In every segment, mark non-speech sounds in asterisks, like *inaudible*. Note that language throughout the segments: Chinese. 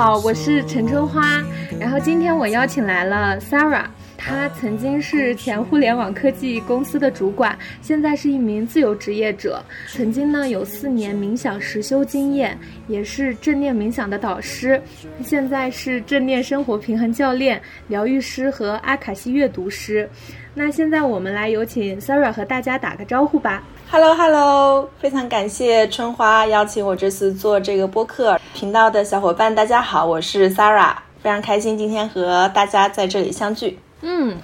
好，我是陈春花。然后今天我邀请来了 Sarah，她曾经是前互联网科技公司的主管，现在是一名自由职业者。曾经呢有四年冥想实修经验，也是正念冥想的导师。现在是正念生活平衡教练、疗愈师和阿卡西阅读师。那现在我们来有请 Sarah 和大家打个招呼吧。Hello Hello，非常感谢春花邀请我这次做这个播客频道的小伙伴，大家好，我是 Sara，非常开心今天和大家在这里相聚。嗯，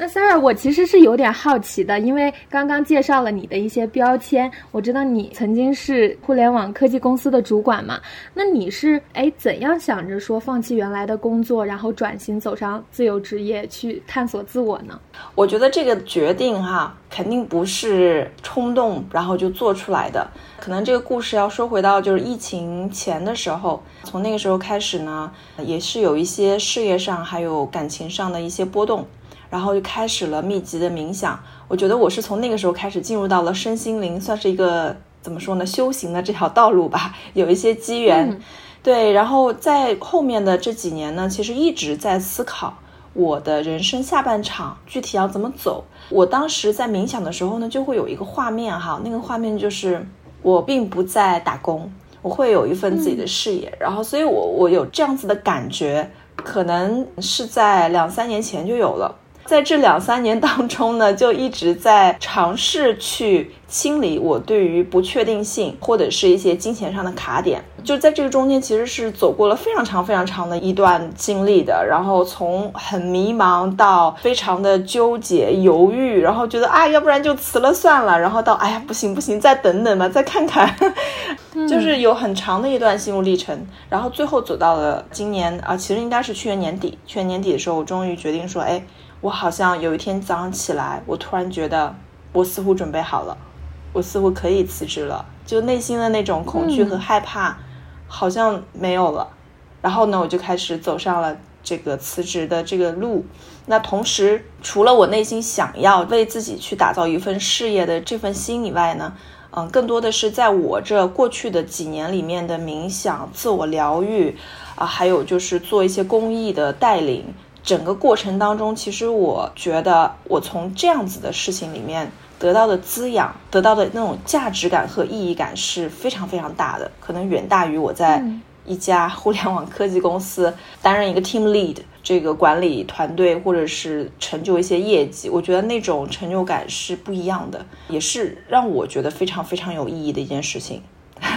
那 Sarah，我其实是有点好奇的，因为刚刚介绍了你的一些标签，我知道你曾经是互联网科技公司的主管嘛，那你是哎怎样想着说放弃原来的工作，然后转型走上自由职业去探索自我呢？我觉得这个决定哈，肯定不是冲动然后就做出来的。可能这个故事要说回到就是疫情前的时候，从那个时候开始呢，也是有一些事业上还有感情上的一些波动，然后就开始了密集的冥想。我觉得我是从那个时候开始进入到了身心灵，算是一个怎么说呢，修行的这条道路吧，有一些机缘。嗯对，然后在后面的这几年呢，其实一直在思考我的人生下半场具体要怎么走。我当时在冥想的时候呢，就会有一个画面哈，那个画面就是我并不在打工，我会有一份自己的事业，然后所以我我有这样子的感觉，可能是在两三年前就有了。在这两三年当中呢，就一直在尝试去清理我对于不确定性或者是一些金钱上的卡点。就在这个中间，其实是走过了非常长、非常长的一段经历的。然后从很迷茫到非常的纠结、犹豫，然后觉得啊，要不然就辞了算了。然后到哎呀，不行不行，再等等吧，再看看。*laughs* 就是有很长的一段心路历程，然后最后走到了今年啊，其实应该是去年年底。去年年底的时候，我终于决定说，哎。我好像有一天早上起来，我突然觉得我似乎准备好了，我似乎可以辞职了，就内心的那种恐惧和害怕好像没有了。然后呢，我就开始走上了这个辞职的这个路。那同时，除了我内心想要为自己去打造一份事业的这份心以外呢，嗯，更多的是在我这过去的几年里面的冥想、自我疗愈啊，还有就是做一些公益的带领。整个过程当中，其实我觉得我从这样子的事情里面得到的滋养、得到的那种价值感和意义感是非常非常大的，可能远大于我在一家互联网科技公司担任一个 team lead 这个管理团队，或者是成就一些业绩。我觉得那种成就感是不一样的，也是让我觉得非常非常有意义的一件事情，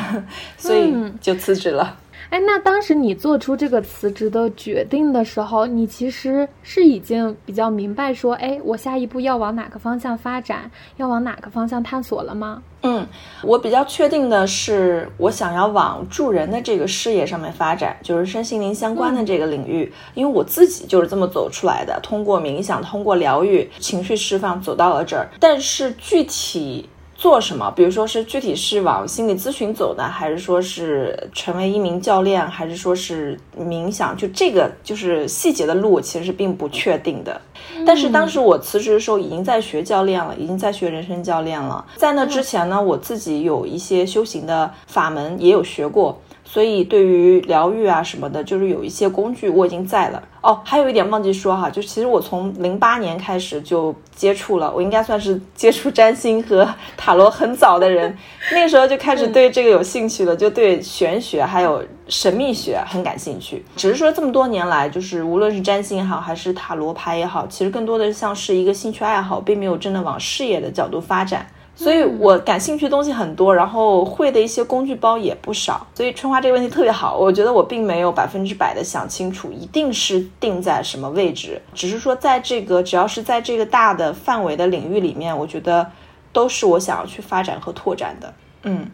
*laughs* 所以就辞职了。哎，那当时你做出这个辞职的决定的时候，你其实是已经比较明白说，哎，我下一步要往哪个方向发展，要往哪个方向探索了吗？嗯，我比较确定的是，我想要往助人的这个事业上面发展，就是身心灵相关的这个领域，因为我自己就是这么走出来的，通过冥想，通过疗愈、情绪释放走到了这儿，但是具体。做什么？比如说是具体是往心理咨询走的，还是说是成为一名教练，还是说是冥想？就这个就是细节的路，其实是并不确定的。但是当时我辞职的时候，已经在学教练了，已经在学人生教练了。在那之前呢，我自己有一些修行的法门也有学过。所以对于疗愈啊什么的，就是有一些工具我已经在了哦。还有一点忘记说哈，就其实我从零八年开始就接触了，我应该算是接触占星和塔罗很早的人。*laughs* 那个时候就开始对这个有兴趣了，就对玄学还有神秘学很感兴趣。只是说这么多年来，就是无论是占星也好，还是塔罗牌也好，其实更多的像是一个兴趣爱好，并没有真的往事业的角度发展。所以我感兴趣的东西很多，然后会的一些工具包也不少。所以春花这个问题特别好，我觉得我并没有百分之百的想清楚，一定是定在什么位置，只是说在这个只要是在这个大的范围的领域里面，我觉得都是我想要去发展和拓展的。嗯，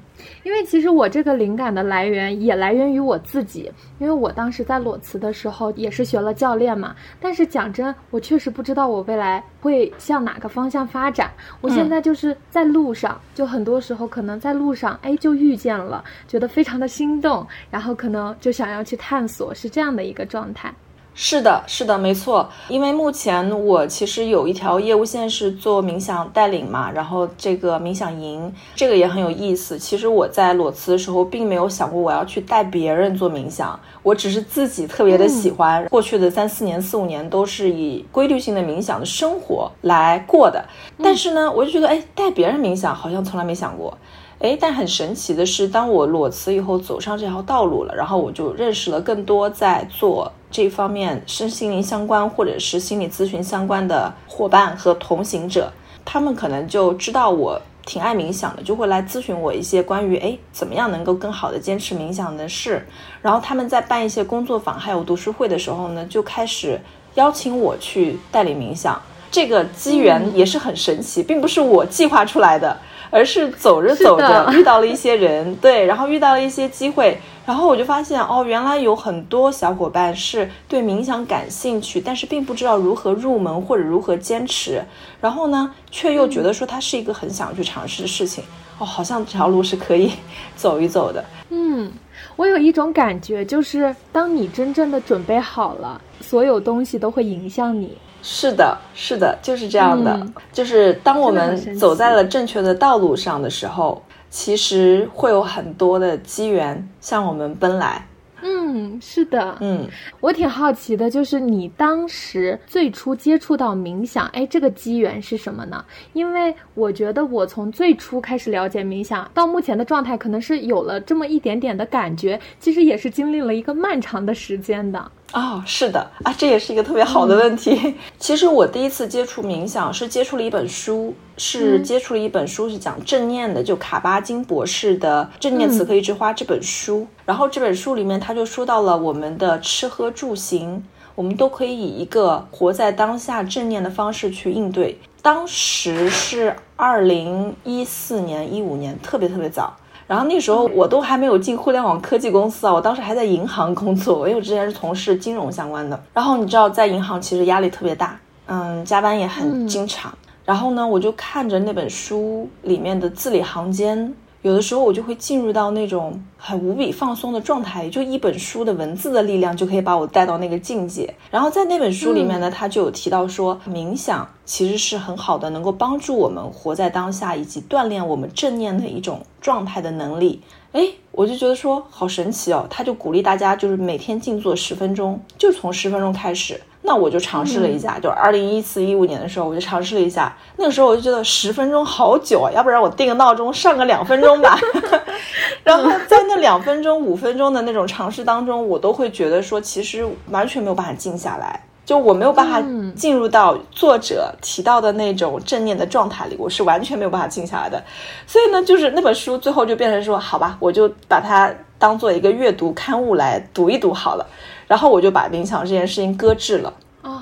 因为其实我这个灵感的来源也来源于我自己，因为我当时在裸辞的时候也是学了教练嘛。但是讲真，我确实不知道我未来会向哪个方向发展。我现在就是在路上，就很多时候可能在路上，哎，就遇见了，觉得非常的心动，然后可能就想要去探索，是这样的一个状态。是的，是的，没错。因为目前我其实有一条业务线是做冥想带领嘛，然后这个冥想营，这个也很有意思。其实我在裸辞的时候，并没有想过我要去带别人做冥想，我只是自己特别的喜欢。过去的三四年、四五年都是以规律性的冥想的生活来过的，但是呢，我就觉得，哎，带别人冥想好像从来没想过。哎，但很神奇的是，当我裸辞以后走上这条道路了，然后我就认识了更多在做这方面身心灵相关或者是心理咨询相关的伙伴和同行者，他们可能就知道我挺爱冥想的，就会来咨询我一些关于哎怎么样能够更好的坚持冥想的事。然后他们在办一些工作坊还有读书会的时候呢，就开始邀请我去带领冥想。这个机缘也是很神奇，并不是我计划出来的。而是走着走着遇到了一些人，*laughs* 对，然后遇到了一些机会，然后我就发现哦，原来有很多小伙伴是对冥想感兴趣，但是并不知道如何入门或者如何坚持，然后呢，却又觉得说它是一个很想去尝试的事情，哦，好像这条路是可以走一走的。嗯，我有一种感觉，就是当你真正的准备好了，所有东西都会迎向你。是的，是的，就是这样的。就是当我们走在了正确的道路上的时候，其实会有很多的机缘向我们奔来。嗯，是的，嗯，我挺好奇的，就是你当时最初接触到冥想，哎，这个机缘是什么呢？因为我觉得我从最初开始了解冥想到目前的状态，可能是有了这么一点点的感觉，其实也是经历了一个漫长的时间的。哦，是的啊，这也是一个特别好的问题。*laughs* 其实我第一次接触冥想是接触了一本书，是接触了一本书，是讲正念的，就卡巴金博士的《正念此刻一枝花》这本书。然后这本书里面他就说到了我们的吃喝住行，我们都可以以一个活在当下正念的方式去应对。当时是二零一四年、一五年，特别特别早。然后那时候我都还没有进互联网科技公司啊，我当时还在银行工作，因为我之前是从事金融相关的。然后你知道，在银行其实压力特别大，嗯，加班也很经常。然后呢，我就看着那本书里面的字里行间。有的时候我就会进入到那种很无比放松的状态，就一本书的文字的力量就可以把我带到那个境界。然后在那本书里面呢，他就有提到说，冥想其实是很好的，能够帮助我们活在当下，以及锻炼我们正念的一种状态的能力。哎，我就觉得说好神奇哦，他就鼓励大家就是每天静坐十分钟，就从十分钟开始。那我就尝试了一下，就二零一四一五年的时候，我就尝试了一下。那个时候我就觉得十分钟好久啊，要不然我定个闹钟上个两分钟吧。*laughs* 然后在那两分钟、五分钟的那种尝试当中，我都会觉得说，其实完全没有办法静下来，就我没有办法进入到作者提到的那种正念的状态里，我是完全没有办法静下来的。所以呢，就是那本书最后就变成说，好吧，我就把它当做一个阅读刊物来读一读好了。然后我就把冥想这件事情搁置了，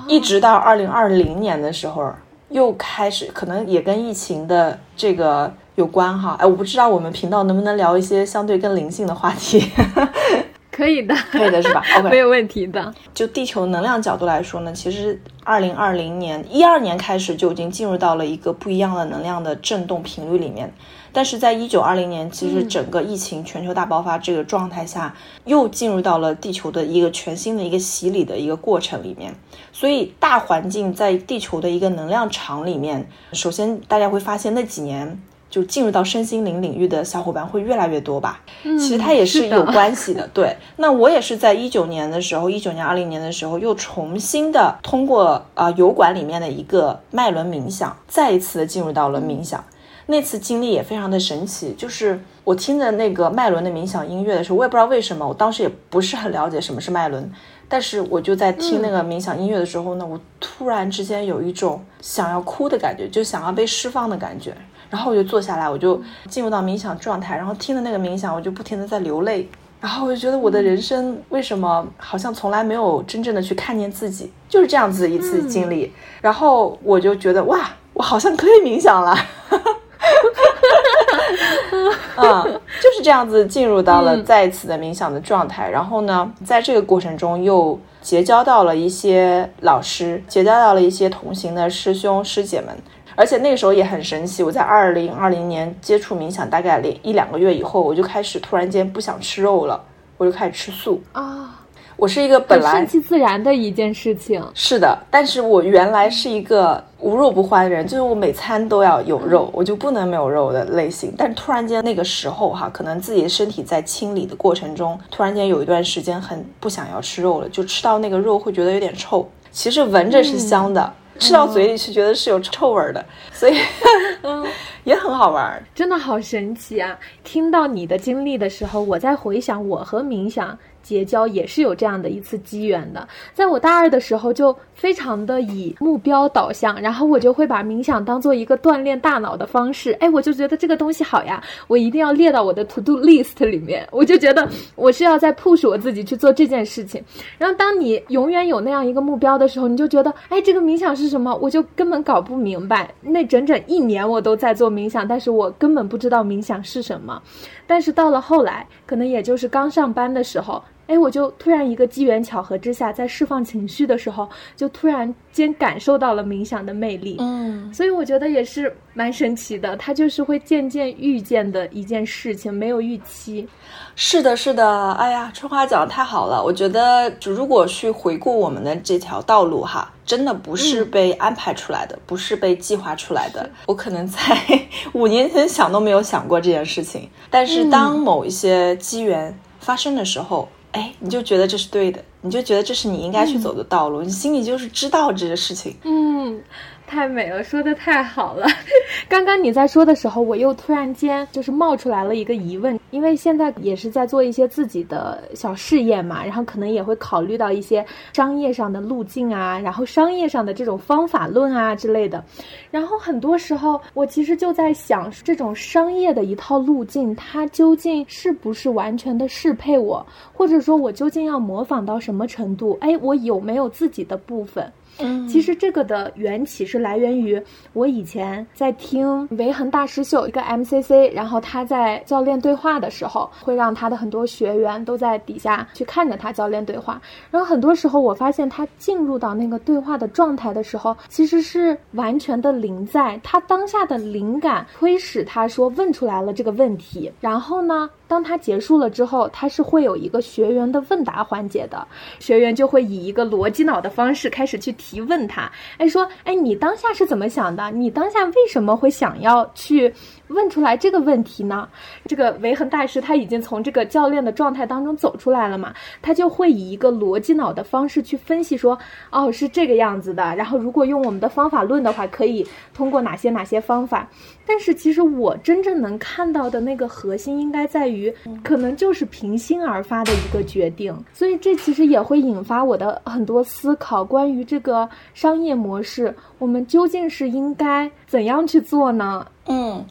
一直到二零二零年的时候，又开始，可能也跟疫情的这个有关哈。哎，我不知道我们频道能不能聊一些相对更灵性的话题。*laughs* 可以的，*laughs* 可以的是吧？*laughs* OK，没有问题的。就地球能量角度来说呢，其实二零二零年一二年开始就已经进入到了一个不一样的能量的振动频率里面。但是在一九二零年，其实整个疫情全球大爆发这个状态下，又进入到了地球的一个全新的一个洗礼的一个过程里面。所以大环境在地球的一个能量场里面，首先大家会发现那几年。就进入到身心灵领域的小伙伴会越来越多吧？嗯，其实它也是有关系的。*laughs* 对，那我也是在一九年的时候，一九年、二零年的时候，又重新的通过啊油管里面的一个脉轮冥想，再一次的进入到了冥想。那次经历也非常的神奇，就是我听着那个麦伦的冥想音乐的时候，我也不知道为什么，我当时也不是很了解什么是麦伦，但是我就在听那个冥想音乐的时候呢，我突然之间有一种想要哭的感觉，就想要被释放的感觉。然后我就坐下来，我就进入到冥想状态，然后听的那个冥想，我就不停的在流泪。然后我就觉得我的人生为什么好像从来没有真正的去看见自己，就是这样子一次经历。然后我就觉得哇，我好像可以冥想了。*laughs* *laughs* 嗯，就是这样子进入到了嗯再一次的冥想的状态。然后呢，在这个过程中又结交到了一些老师，结交到了一些同行的师兄师姐们。而且那个时候也很神奇，我在二零二零年接触冥想，大概连一两个月以后，我就开始突然间不想吃肉了，我就开始吃素。啊，我是一个本来顺其自然的一件事情。是的，但是我原来是一个无肉不欢的人，就是我每餐都要有肉，我就不能没有肉的类型。但突然间那个时候哈，可能自己的身体在清理的过程中，突然间有一段时间很不想要吃肉了，就吃到那个肉会觉得有点臭，其实闻着是香的。吃到嘴里去觉得是有臭味儿的，所以 *laughs* 也很好玩儿。真的好神奇啊！听到你的经历的时候，我在回想我和冥想结交也是有这样的一次机缘的。在我大二的时候，就非常的以目标导向，然后我就会把冥想当做一个锻炼大脑的方式。哎，我就觉得这个东西好呀，我一定要列到我的 to do list 里面。我就觉得我是要在 push 我自己去做这件事情。然后当你永远有那样一个目标的时候，你就觉得，哎，这个冥想是什么？我就根本搞不明白。那整整一年我都在做冥想，但是我根本不知道冥想是什么。但是到了后来，可能也就是刚上班的时候，哎，我就突然一个机缘巧合之下，在释放情绪的时候，就突然间感受到了冥想的魅力。嗯，所以我觉得也是蛮神奇的，它就是会渐渐遇见的一件事情，没有预期。是的，是的，哎呀，春花讲的太好了。我觉得，就如果去回顾我们的这条道路哈，真的不是被安排出来的，不是被计划出来的。我可能在 *laughs* 五年前想都没有想过这件事情，但是当某一些机缘发生的时候，哎，你就觉得这是对的，你就觉得这是你应该去走的道路，你心里就是知道这个事情。嗯，太美了，说的太好了。*laughs* 刚刚你在说的时候，我又突然间就是冒出来了一个疑问，因为现在也是在做一些自己的小事业嘛，然后可能也会考虑到一些商业上的路径啊，然后商业上的这种方法论啊之类的。然后很多时候，我其实就在想，这种商业的一套路径，它究竟是不是完全的适配我，或者说我究竟要模仿到什么程度？哎，我有没有自己的部分？其实这个的缘起是来源于我以前在听维恒大师秀一个 MCC，然后他在教练对话的时候，会让他的很多学员都在底下去看着他教练对话。然后很多时候我发现他进入到那个对话的状态的时候，其实是完全的临在，他当下的灵感推使他说问出来了这个问题，然后呢。当他结束了之后，他是会有一个学员的问答环节的，学员就会以一个逻辑脑的方式开始去提问他，哎说，哎你当下是怎么想的？你当下为什么会想要去问出来这个问题呢？这个维恒大师他已经从这个教练的状态当中走出来了嘛，他就会以一个逻辑脑的方式去分析说，哦是这个样子的，然后如果用我们的方法论的话，可以通过哪些哪些方法。但是其实我真正能看到的那个核心应该在于，可能就是平心而发的一个决定，所以这其实也会引发我的很多思考，关于这个商业模式，我们究竟是应该怎样去做呢？嗯。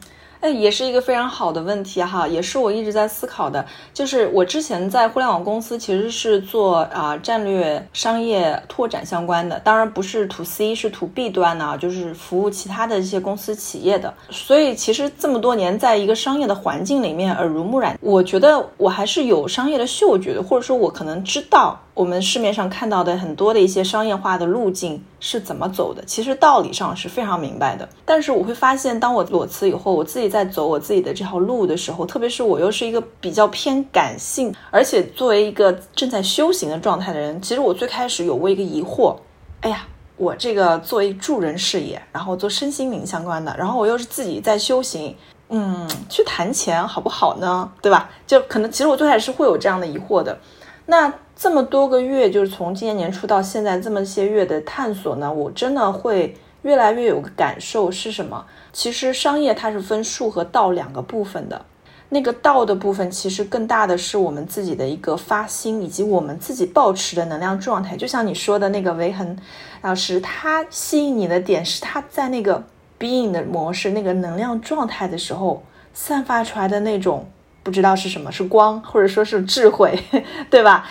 哎，也是一个非常好的问题哈，也是我一直在思考的。就是我之前在互联网公司其实是做啊、战略商业拓展相关的，当然不是 to C，是 to B 端呢、就是服务其他的一些公司企业的。所以其实这么多年在一个商业的环境里面耳濡目染，我觉得我还是有商业的嗅觉的，或者说我可能知道我们市面上看到的很多的一些商业化的路径是怎么走的，其实道理上是非常明白的。但是我会发现，当我裸辞以后，我自己在走我自己的这条路的时候，特别是我又是一个比较偏感性，而且作为一个正在修行的状态的人，其实我最开始有过一个疑惑，哎呀。我这个作为助人事业，然后做身心灵相关的，然后我又是自己在修行，嗯，去谈钱好不好呢？对吧？就可能其实我最开始是会有这样的疑惑的。那这么多个月，就是从今年年初到现在这么些月的探索呢，我真的会越来越有个感受是什么？其实商业它是分术和道两个部分的。那个道的部分，其实更大的是我们自己的一个发心，以及我们自己保持的能量状态。就像你说的那个维恒老师，他吸引你的点是他在那个 being 的模式、那个能量状态的时候散发出来的那种不知道是什么，是光或者说是智慧，*laughs* 对吧？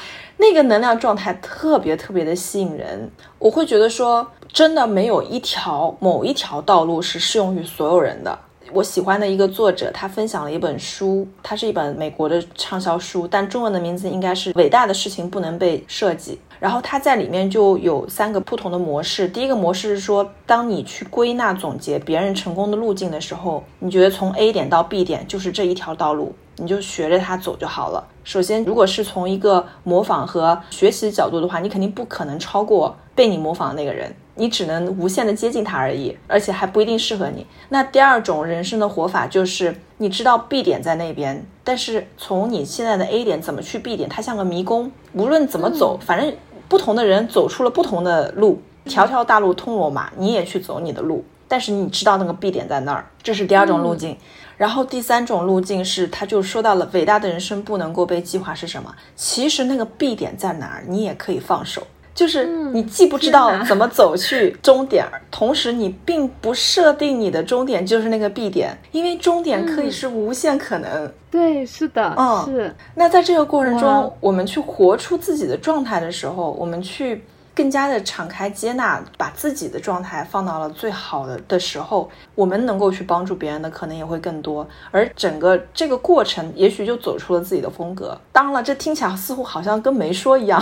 那个能量状态特别特别的吸引人。我会觉得说，真的没有一条某一条道路是适用于所有人的。我喜欢的一个作者，他分享了一本书，它是一本美国的畅销书，但中文的名字应该是《伟大的事情不能被设计》。然后它在里面就有三个不同的模式。第一个模式是说，当你去归纳总结别人成功的路径的时候，你觉得从 A 点到 B 点就是这一条道路，你就学着它走就好了。首先，如果是从一个模仿和学习角度的话，你肯定不可能超过被你模仿的那个人，你只能无限的接近它而已，而且还不一定适合你。那第二种人生的活法就是，你知道 B 点在那边，但是从你现在的 A 点怎么去 B 点，它像个迷宫，无论怎么走，反正。不同的人走出了不同的路，条条大路通罗马，你也去走你的路，但是你知道那个 B 点在那儿，这是第二种路径。然后第三种路径是，他就说到了伟大的人生不能够被计划是什么？其实那个 B 点在哪儿，你也可以放手，就是你既不知道怎么走去终点，同时你并不设定你的终点就是那个 B 点，因为终点可以是无限可能。对，是的，嗯，是。那在这个过程中，我们去活出自己的状态的时候，我们去更加的敞开接纳，把自己的状态放到了最好的的时候，我们能够去帮助别人的可能也会更多。而整个这个过程，也许就走出了自己的风格。当然了，这听起来似乎好像跟没说一样。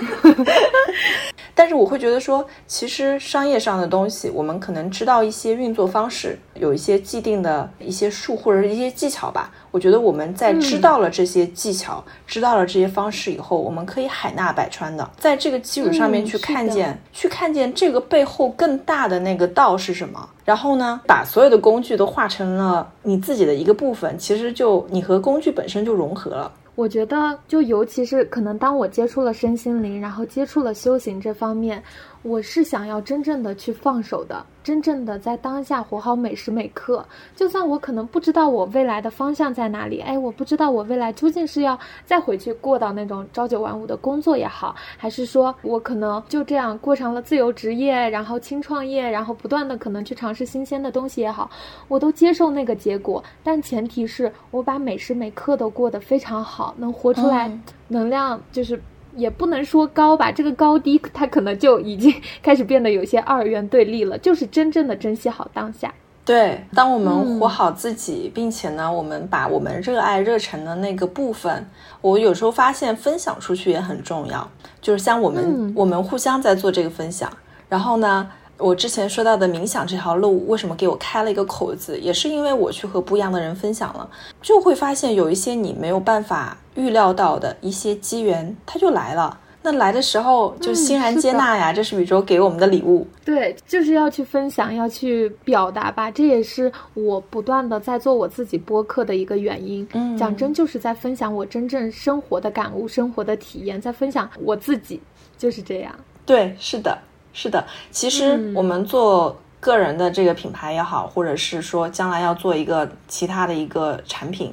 *laughs* 但是我会觉得说，其实商业上的东西，我们可能知道一些运作方式，有一些既定的一些术或者是一些技巧吧。我觉得我们在知道了这些技巧、知道了这些方式以后，我们可以海纳百川的，在这个基础上面去看见，去看见这个背后更大的那个道是什么。然后呢，把所有的工具都化成了你自己的一个部分，其实就你和工具本身就融合了。我觉得，就尤其是可能当我接触了身心灵，然后接触了修行这方面。我是想要真正的去放手的，真正的在当下活好每时每刻。就算我可能不知道我未来的方向在哪里，哎，我不知道我未来究竟是要再回去过到那种朝九晚五的工作也好，还是说我可能就这样过上了自由职业，然后轻创业，然后不断的可能去尝试新鲜的东西也好，我都接受那个结果。但前提是我把每时每刻都过得非常好，能活出来能量就是。也不能说高吧，这个高低它可能就已经开始变得有些二元对立了。就是真正的珍惜好当下。对，当我们活好自己，并且呢，我们把我们热爱、热忱的那个部分，我有时候发现分享出去也很重要。就是像我们，我们互相在做这个分享，然后呢。我之前说到的冥想这条路，为什么给我开了一个口子，也是因为我去和不一样的人分享了，就会发现有一些你没有办法预料到的一些机缘，它就来了。那来的时候就欣然接纳呀，这是宇宙给我们的礼物。对，就是要去分享，要去表达吧。这也是我不断的在做我自己播客的一个原因。嗯，讲真，就是在分享我真正生活的感悟、生活的体验，在分享我自己，就是这样。对，是的。是的，其实我们做个人的这个品牌也好，或者是说将来要做一个其他的一个产品，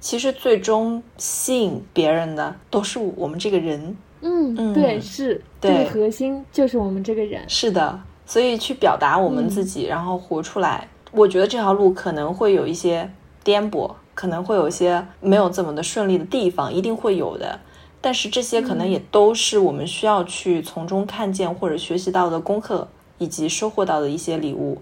其实最终吸引别人的都是我们这个人。嗯嗯，对，是，这个核心就是我们这个人。是的，所以去表达我们自己，然后活出来。我觉得这条路可能会有一些颠簸，可能会有一些没有这么的顺利的地方，一定会有的。但是这些可能也都是我们需要去从中看见或者学习到的功课，以及收获到的一些礼物。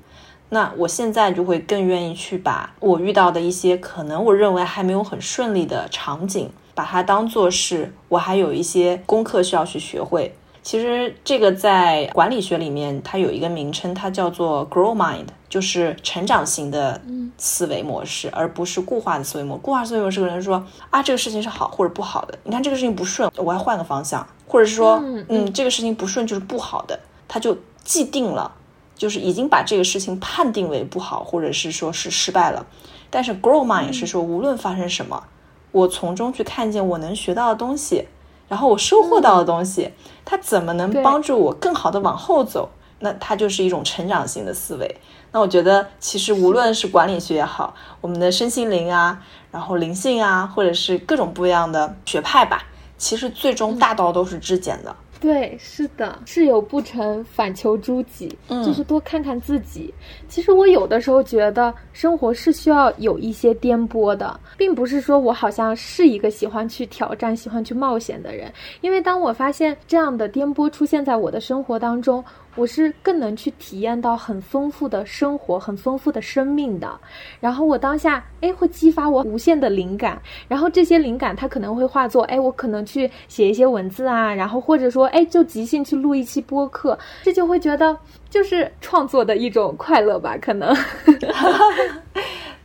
那我现在就会更愿意去把我遇到的一些可能我认为还没有很顺利的场景，把它当做是我还有一些功课需要去学会。其实这个在管理学里面，它有一个名称，它叫做 grow mind，就是成长型的思维模式，而不是固化的思维模式。固化思维模式，可能说啊，这个事情是好或者不好的。你看这个事情不顺，我要换个方向，或者是说，嗯，这个事情不顺就是不好的，他就既定了，就是已经把这个事情判定为不好，或者是说是失败了。但是 grow mind 是说，无论发生什么，我从中去看见我能学到的东西。然后我收获到的东西，它怎么能帮助我更好的往后走？那它就是一种成长型的思维。那我觉得，其实无论是管理学也好，我们的身心灵啊，然后灵性啊，或者是各种不一样的学派吧，其实最终大道都是质简的。对，是的，事有不成，反求诸己，嗯就是多看看自己。其实我有的时候觉得生活是需要有一些颠簸的，并不是说我好像是一个喜欢去挑战、喜欢去冒险的人。因为当我发现这样的颠簸出现在我的生活当中，我是更能去体验到很丰富的生活、很丰富的生命的。然后我当下，哎，会激发我无限的灵感。然后这些灵感它可能会化作，哎，我可能去写一些文字啊，然后或者说，哎，就即兴去录一期播客，这就会觉得就是创作的一种快乐吧，可能。*laughs*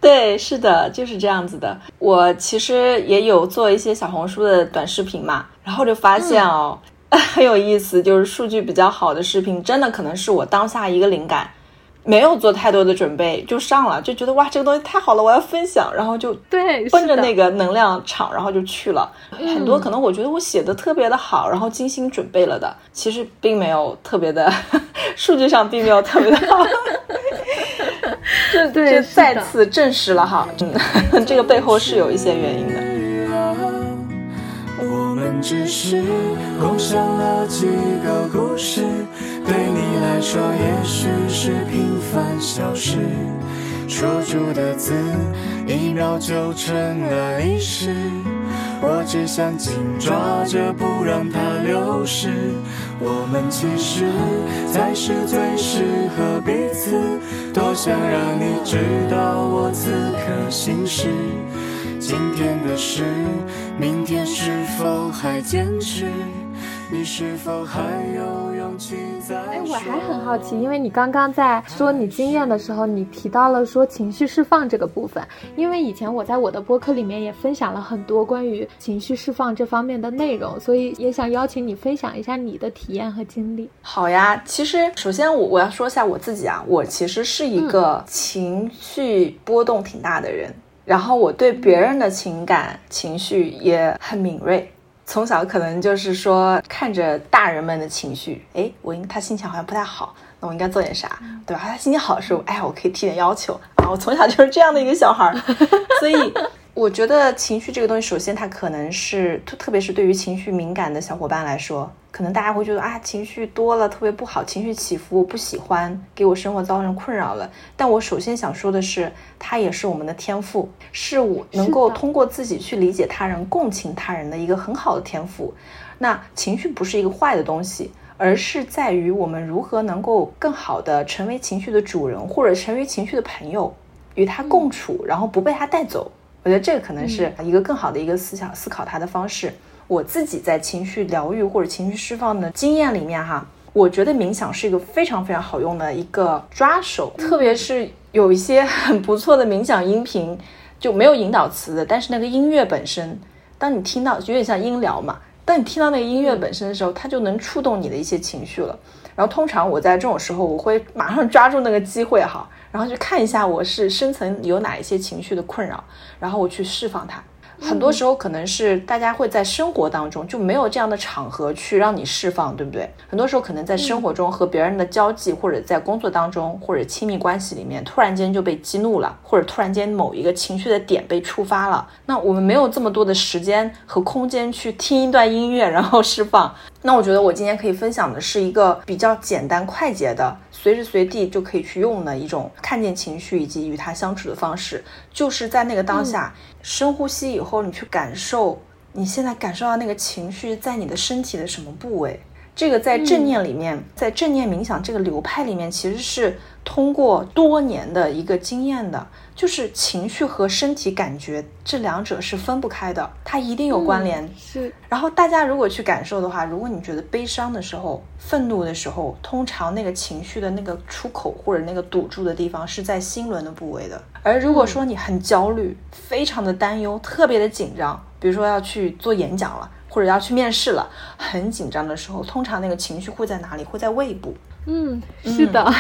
对，是的，就是这样子的。我其实也有做一些小红书的短视频嘛，然后就发现哦，*laughs* 很有意思，就是数据比较好的视频，真的可能是我当下一个灵感，没有做太多的准备就上了，就觉得哇，这个东西太好了，我要分享，然后就对，奔着那个能量场，然后就去了。很多可能我觉得我写的特别的好，然后精心准备了的，其实并没有特别的，*laughs* 数据上并没有特别 *laughs* 的好。这对再次证实了哈，嗯，这个背后是有一些原因的。只是共享了几个故事，对你来说也许是平凡小事。说出的字，一秒就成了历史。我只想紧抓着，不让它流失。我们其实才是最适合彼此。多想让你知道我此刻心事。今天的事，明天是否还坚持？你是否还有勇气再哎，我还很好奇，因为你刚刚在说你经验的时候，你提到了说情绪释放这个部分。因为以前我在我的播客里面也分享了很多关于情绪释放这方面的内容，所以也想邀请你分享一下你的体验和经历。好呀，其实首先我我要说一下我自己啊，我其实是一个情绪波动挺大的人，然后我对别人的情感情绪也很敏锐。从小可能就是说看着大人们的情绪，哎，我应他心情好像不太好，那我应该做点啥，对吧？他心情好的时候，哎，我可以提点要求啊。我从小就是这样的一个小孩儿，*laughs* 所以我觉得情绪这个东西，首先它可能是特特别是对于情绪敏感的小伙伴来说，可能大家会觉得啊，情绪多了特别不好，情绪起伏我不喜欢，给我生活造成困扰了。但我首先想说的是，它也是我们的天赋，是我能够通过自己去理解他人、共情他人的一个很好的天赋。那情绪不是一个坏的东西，而是在于我们如何能够更好的成为情绪的主人，或者成为情绪的朋友，与他共处，然后不被他带走。我觉得这个可能是一个更好的一个思想思考他的方式。我自己在情绪疗愈或者情绪释放的经验里面哈，我觉得冥想是一个非常非常好用的一个抓手，特别是有一些很不错的冥想音频，就没有引导词的，但是那个音乐本身，当你听到，有点像音疗嘛，当你听到那个音乐本身的时候，它就能触动你的一些情绪了。然后通常我在这种时候，我会马上抓住那个机会哈，然后去看一下我是深层有哪一些情绪的困扰，然后我去释放它。很多时候可能是大家会在生活当中就没有这样的场合去让你释放，对不对？很多时候可能在生活中和别人的交际，或者在工作当中，或者亲密关系里面，突然间就被激怒了，或者突然间某一个情绪的点被触发了。那我们没有这么多的时间和空间去听一段音乐，然后释放。那我觉得我今天可以分享的是一个比较简单快捷的，随时随地就可以去用的一种看见情绪以及与它相处的方式，就是在那个当下、深呼吸以后，你去感受你现在感受到那个情绪在你的身体的什么部位。这个在正念里面，在正念冥想这个流派里面，其实是通过多年的一个经验的，就是情绪和身体感觉这两者是分不开的，它一定有关联。是，然后大家如果去感受的话，如果你觉得悲伤的时候、愤怒的时候，通常那个情绪的那个出口或者那个堵住的地方是在心轮的部位的。而如果说你很焦虑、非常的担忧、特别的紧张，比如说要去做演讲了，或者要去面试了，很紧张的时候，通常那个情绪会在哪里？会在胃部。嗯，是的，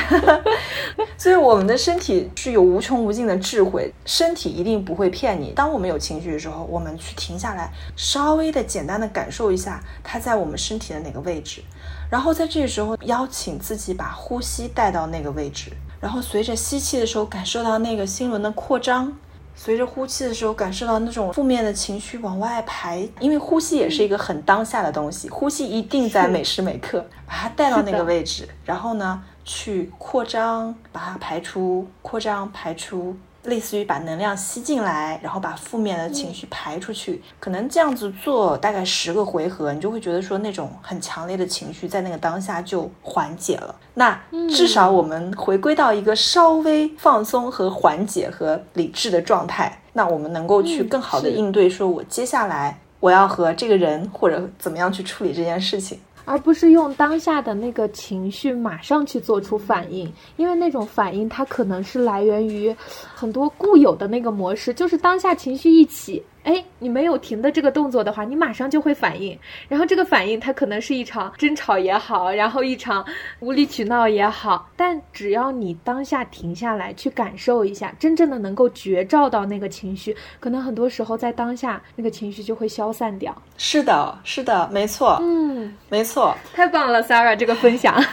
*laughs* 所以我们的身体是有无穷无尽的智慧，身体一定不会骗你。当我们有情绪的时候，我们去停下来，稍微的简单的感受一下它在我们身体的哪个位置，然后在这个时候邀请自己把呼吸带到那个位置，然后随着吸气的时候感受到那个心轮的扩张，随着呼气的时候，感受到那种负面的情绪往外排，因为呼吸也是一个很当下的东西，呼吸一定在每时每刻，把它带到那个位置，然后呢，去扩张，把它排出，扩张排出。类似于把能量吸进来，然后把负面的情绪排出去，可能这样子做大概十个回合，你就会觉得说那种很强烈的情绪在那个当下就缓解了。那至少我们回归到一个稍微放松和缓解和理智的状态，那我们能够去更好的应对，说我接下来我要和这个人或者怎么样去处理这件事情。而不是用当下的那个情绪马上去做出反应，因为那种反应它可能是来源于很多固有的那个模式，就是当下情绪一起。哎，你没有停的这个动作的话，你马上就会反应。然后这个反应它可能是一场争吵也好，然后一场无理取闹也好。但只要你当下停下来去感受一下，真正的能够觉照到那个情绪，可能很多时候在当下那个情绪就会消散掉。是的，是的，没错，嗯，没错，太棒了，Sarah 这个分享。*laughs*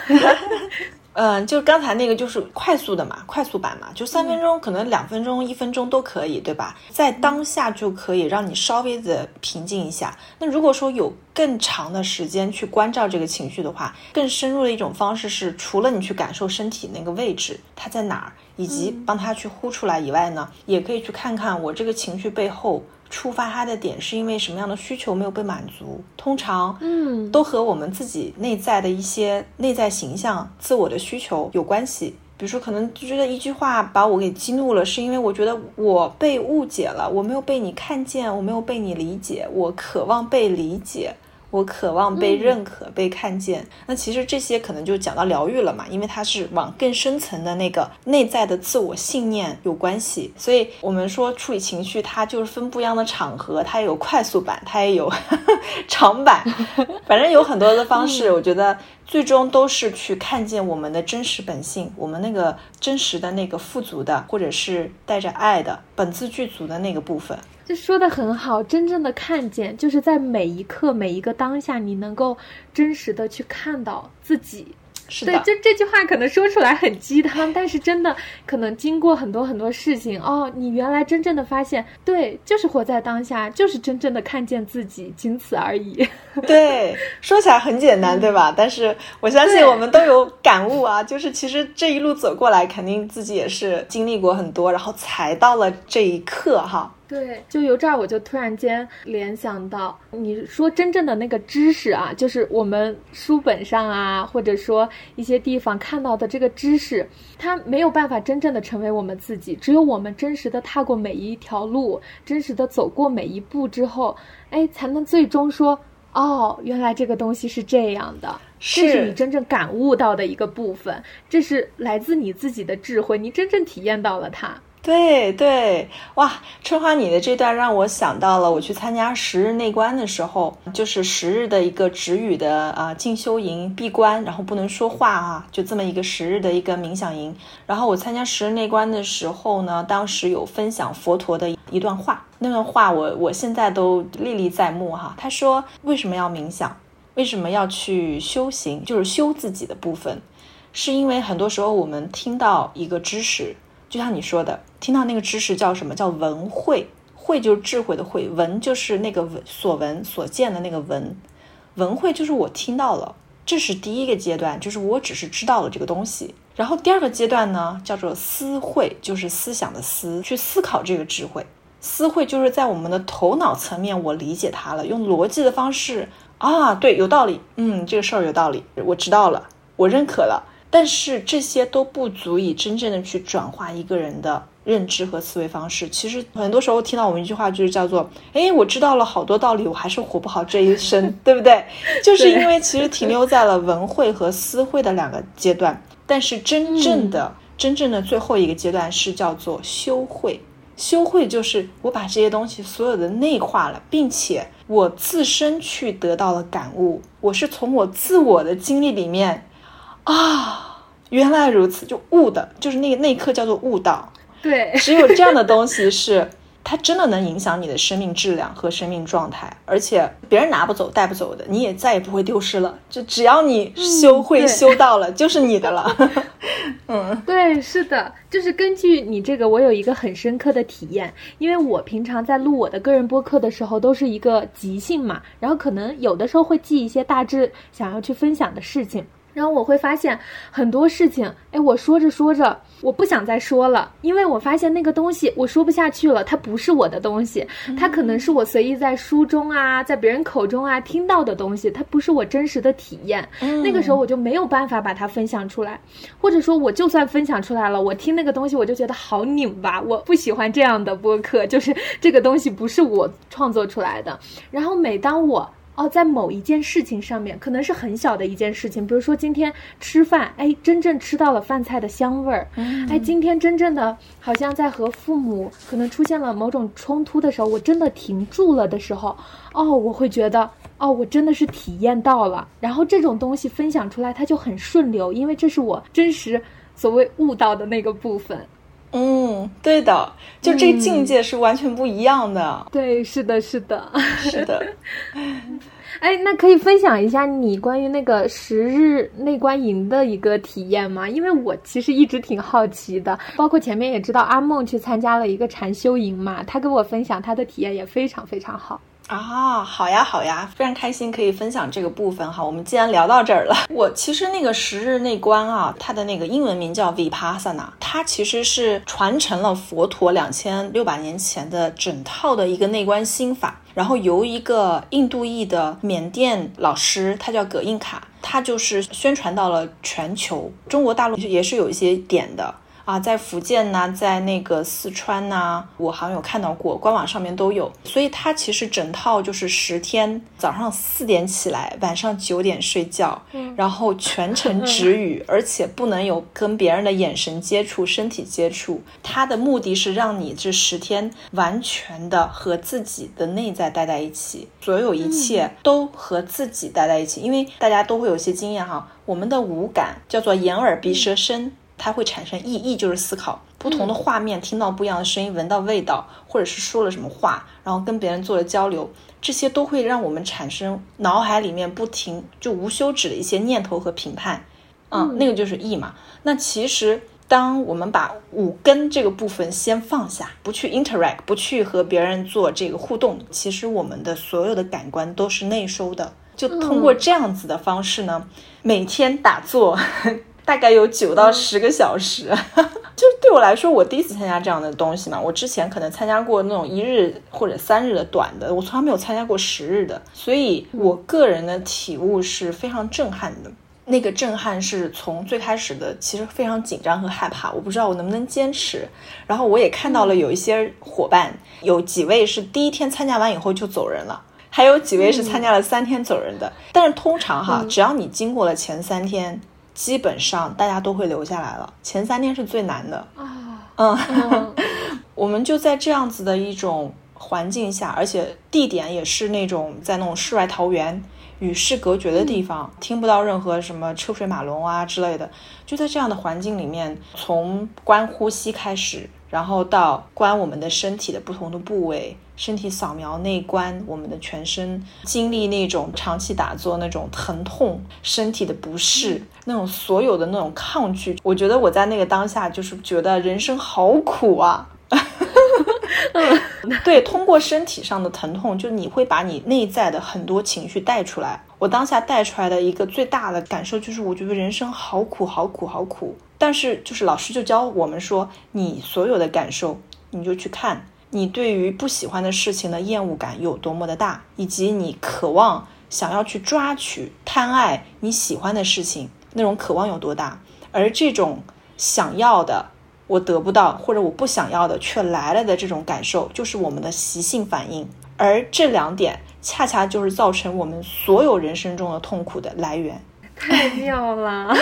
嗯，就刚才那个就是快速的嘛，快速版嘛，就三分钟，可能两分钟、一分钟都可以，对吧？在当下就可以让你稍微的平静一下。那如果说有更长的时间去关照这个情绪的话，更深入的一种方式是，除了你去感受身体那个位置它在哪儿，以及帮它去呼出来以外呢，也可以去看看我这个情绪背后。触发他的点是因为什么样的需求没有被满足？通常，嗯，都和我们自己内在的一些内在形象、自我的需求有关系。比如说，可能就觉得一句话把我给激怒了，是因为我觉得我被误解了，我没有被你看见，我没有被你理解，我渴望被理解。我渴望被认可、被看见。那其实这些可能就讲到疗愈了嘛，因为它是往更深层的那个内在的自我信念有关系。所以我们说处理情绪，它就是分不一样的场合，它也有快速版，它也有 *laughs* 长版，反正有很多的方式。我觉得最终都是去看见我们的真实本性，我们那个真实的那个富足的，或者是带着爱的本自具足的那个部分。这说的很好，真正的看见，就是在每一刻、每一个当下，你能够真实的去看到自己。是的，这这句话可能说出来很鸡汤，但是真的可能经过很多很多事情哦，你原来真正的发现，对，就是活在当下，就是真正的看见自己，仅此而已。*laughs* 对，说起来很简单，对吧？但是我相信我们都有感悟啊，就是其实这一路走过来，肯定自己也是经历过很多，然后才到了这一刻哈。对，就由这儿我就突然间联想到，你说真正的那个知识啊，就是我们书本上啊，或者说一些地方看到的这个知识，它没有办法真正的成为我们自己。只有我们真实的踏过每一条路，真实的走过每一步之后，哎，才能最终说，哦，原来这个东西是这样的，这是你真正感悟到的一个部分，这是来自你自己的智慧，你真正体验到了它。对对，哇，春花，你的这段让我想到了我去参加十日内观的时候，就是十日的一个止语的啊静修营，闭关，然后不能说话啊，就这么一个十日的一个冥想营。然后我参加十日内观的时候呢，当时有分享佛陀的一段话，那段话我我现在都历历在目哈。他说为什么要冥想？为什么要去修行？就是修自己的部分，是因为很多时候我们听到一个知识。就像你说的，听到那个知识叫什么叫闻慧？慧就是智慧的慧，闻就是那个闻所闻所见的那个闻，闻慧就是我听到了，这是第一个阶段，就是我只是知道了这个东西。然后第二个阶段呢，叫做思慧，就是思想的思，去思考这个智慧。思慧就是在我们的头脑层面，我理解它了，用逻辑的方式啊，对，有道理，嗯，这个事儿有道理，我知道了，我认可了。但是这些都不足以真正的去转化一个人的认知和思维方式。其实很多时候听到我们一句话，就是叫做“哎，我知道了好多道理，我还是活不好这一生”，*laughs* 对不对？*laughs* 就是因为其实停留在了文会和思会的两个阶段。但是真正的、真正的最后一个阶段是叫做修会。修会就是我把这些东西所有的内化了，并且我自身去得到了感悟。我是从我自我的经历里面。啊，原来如此，就悟的，就是那个那一刻叫做悟道。对，*laughs* 只有这样的东西是它真的能影响你的生命质量和生命状态，而且别人拿不走、带不走的，你也再也不会丢失了。就只要你修会对修到了，就是你的了。*laughs* 嗯对，是的，就是根据你这个，我有一个很深刻的体验，因为我平常在录我的个人播客的时候，都是一个即兴嘛，然后可能有的时候会记一些大致想要去分享的事情。然后我会发现很多事情，哎，我说着说着，我不想再说了，因为我发现那个东西我说不下去了，它不是我的东西，它可能是我随意在书中啊，在别人口中啊听到的东西，它不是我真实的体验。那个时候我就没有办法把它分享出来，或者说我就算分享出来了，我听那个东西我就觉得好拧巴，我不喜欢这样的播客，就是这个东西不是我创作出来的。然后每当我哦，在某一件事情上面，可能是很小的一件事情，比如说今天吃饭，哎，真正吃到了饭菜的香味儿，哎，今天真正的好像在和父母可能出现了某种冲突的时候，我真的停住了的时候，哦，我会觉得，哦，我真的是体验到了，然后这种东西分享出来，它就很顺流，因为这是我真实所谓悟到的那个部分。嗯，对的，就这个境界是完全不一样的。对，是的，是的。是的，*laughs* 哎，那可以分享一下你关于那个十日内观营的一个体验吗？因为我其实一直挺好奇的，包括前面也知道阿梦去参加了一个禅修营嘛，他跟我分享他的体验也非常非常好。啊，好呀，好呀，非常开心可以分享这个部分哈。我们既然聊到这儿了，*laughs* 我其实那个十日内观啊，它的那个英文名叫 Vipassana，它其实是传承了佛陀两千六百年前的整套的一个内观心法，然后由一个印度裔的缅甸老师，他叫葛印卡，他就是宣传到了全球，中国大陆也是有一些点的。啊，在福建呐、在那个四川呐、我好像有看到过，官网上面都有。所以它其实整套就是十天，早上四点起来，晚上九点睡觉，然后全程止语，而且不能有跟别人的眼神接触、身体接触。它的目的是让你这十天完全的和自己的内在待在一起，所有一切都和自己待在一起。因为大家都会有一些经验哈，我们的五感叫做眼耳鼻舌身。它会产生意，义就是思考不同的画面，听到不一样的声音，闻到味道，或者是说了什么话，然后跟别人做了交流，这些都会让我们产生脑海里面不停就无休止的一些念头和评判，嗯，那个就是意嘛。那其实当我们把五根这个部分先放下，不去 interact，不去和别人做这个互动，其实我们的所有的感官都是内收的。就通过这样子的方式呢，每天打坐。大概有九到十个小时，*laughs* 就对我来说，我第一次参加这样的东西嘛。我之前可能参加过那种一日或者三日的短的，我从来没有参加过十日的，所以我个人的体悟是非常震撼的。那个震撼是从最开始的，其实非常紧张和害怕，我不知道我能不能坚持。然后我也看到了有一些伙伴，有几位是第一天参加完以后就走人了。还有几位是参加了三天走人的，但是通常哈，只要你经过了前三天，基本上大家都会留下来了。前三天是最难的啊，嗯，*laughs* 我们就在这样子的一种环境下，而且地点也是那种在那种世外桃源、与世隔绝的地方，听不到任何什么车水马龙啊之类的。就在这样的环境里面，从观呼吸开始，然后到观我们的身体的不同的部位。身体扫描内观，我们的全身经历那种长期打坐那种疼痛、身体的不适，那种所有的那种抗拒，我觉得我在那个当下就是觉得人生好苦啊。*laughs* 对，通过身体上的疼痛，就你会把你内在的很多情绪带出来。我当下带出来的一个最大的感受就是，我觉得人生好苦，好苦，好苦。但是就是老师就教我们说，你所有的感受，你就去看。你对于不喜欢的事情的厌恶感有多么的大，以及你渴望想要去抓取、贪爱你喜欢的事情那种渴望有多大？而这种想要的我得不到，或者我不想要的却来了的这种感受，就是我们的习性反应。而这两点恰恰就是造成我们所有人生中的痛苦的来源。太妙了。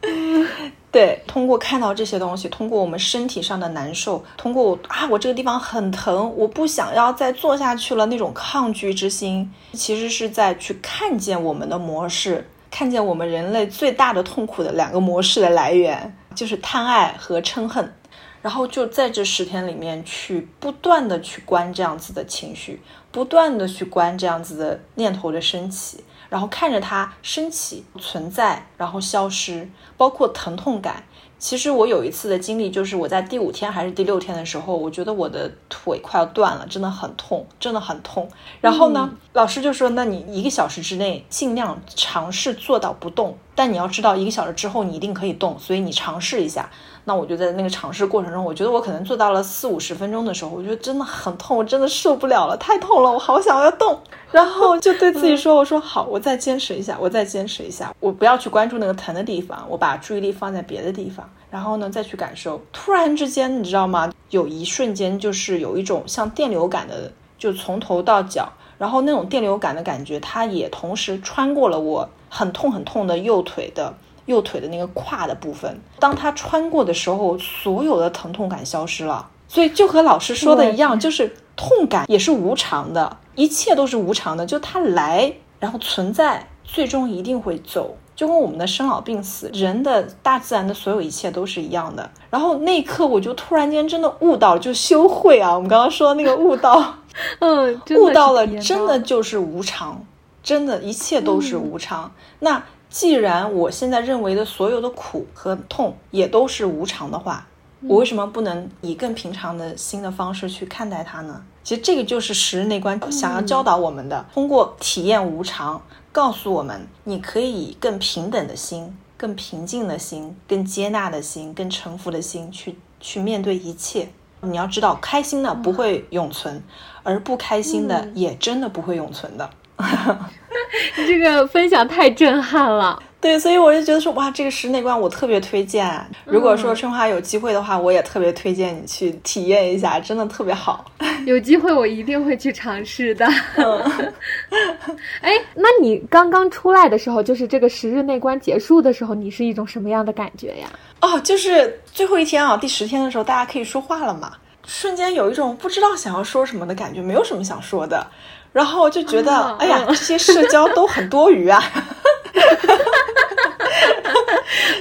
*laughs* 对，通过看到这些东西，通过我们身体上的难受，通过我啊，我这个地方很疼，我不想要再做下去了，那种抗拒之心，其实是在去看见我们的模式，看见我们人类最大的痛苦的两个模式的来源，就是贪爱和嗔恨。然后就在这十天里面去不断的去关这样子的情绪，不断的去关这样子的念头的升起，然后看着它升起、存在，然后消失，包括疼痛感。其实我有一次的经历，就是我在第五天还是第六天的时候，我觉得我的腿快要断了，真的很痛，真的很痛。然后呢，老师就说：“那你一个小时之内尽量尝试做到不动，但你要知道一个小时之后你一定可以动，所以你尝试一下。”那我就在那个尝试过程中，我觉得我可能做到了四五十分钟的时候，我觉得真的很痛，我真的受不了了，太痛了，我好想要动。然后就对自己说：“我说好，我再坚持一下，我再坚持一下，我不要去关注那个疼的地方，我把注意力放在别的地方，然后呢再去感受。突然之间，你知道吗？有一瞬间就是有一种像电流感的，就从头到脚，然后那种电流感的感觉，它也同时穿过了我很痛很痛的右腿的。”右腿的那个胯的部分，当它穿过的时候，所有的疼痛感消失了。所以就和老师说的一样，就是痛感也是无常的，一切都是无常的。就它来，然后存在，最终一定会走。就跟我们的生老病死，人的大自然的所有一切都是一样的。然后那一刻，我就突然间真的悟到，就修会啊，我们刚刚说的那个悟到，*laughs* 嗯，悟到了，真的就是无常，真的，一切都是无常。那。既然我现在认为的所有的苦和痛也都是无常的话，我为什么不能以更平常的新的方式去看待它呢？其实这个就是十日内观想要教导我们的，通过体验无常，告诉我们你可以以更平等的心、更平静的心、更接纳的心、更臣服的心去去面对一切。你要知道，开心的不会永存，而不开心的也真的不会永存的。*laughs* 你这个分享太震撼了，对，所以我就觉得说，哇，这个室内观我特别推荐。如果说春花有机会的话，我也特别推荐你去体验一下，真的特别好。*laughs* 有机会我一定会去尝试的。*laughs* 哎，那你刚刚出来的时候，就是这个十日内观结束的时候，你是一种什么样的感觉呀？哦，就是最后一天啊，第十天的时候，大家可以说话了嘛，瞬间有一种不知道想要说什么的感觉，没有什么想说的。然后就觉得，哎呀，这些社交都很多余啊！*laughs*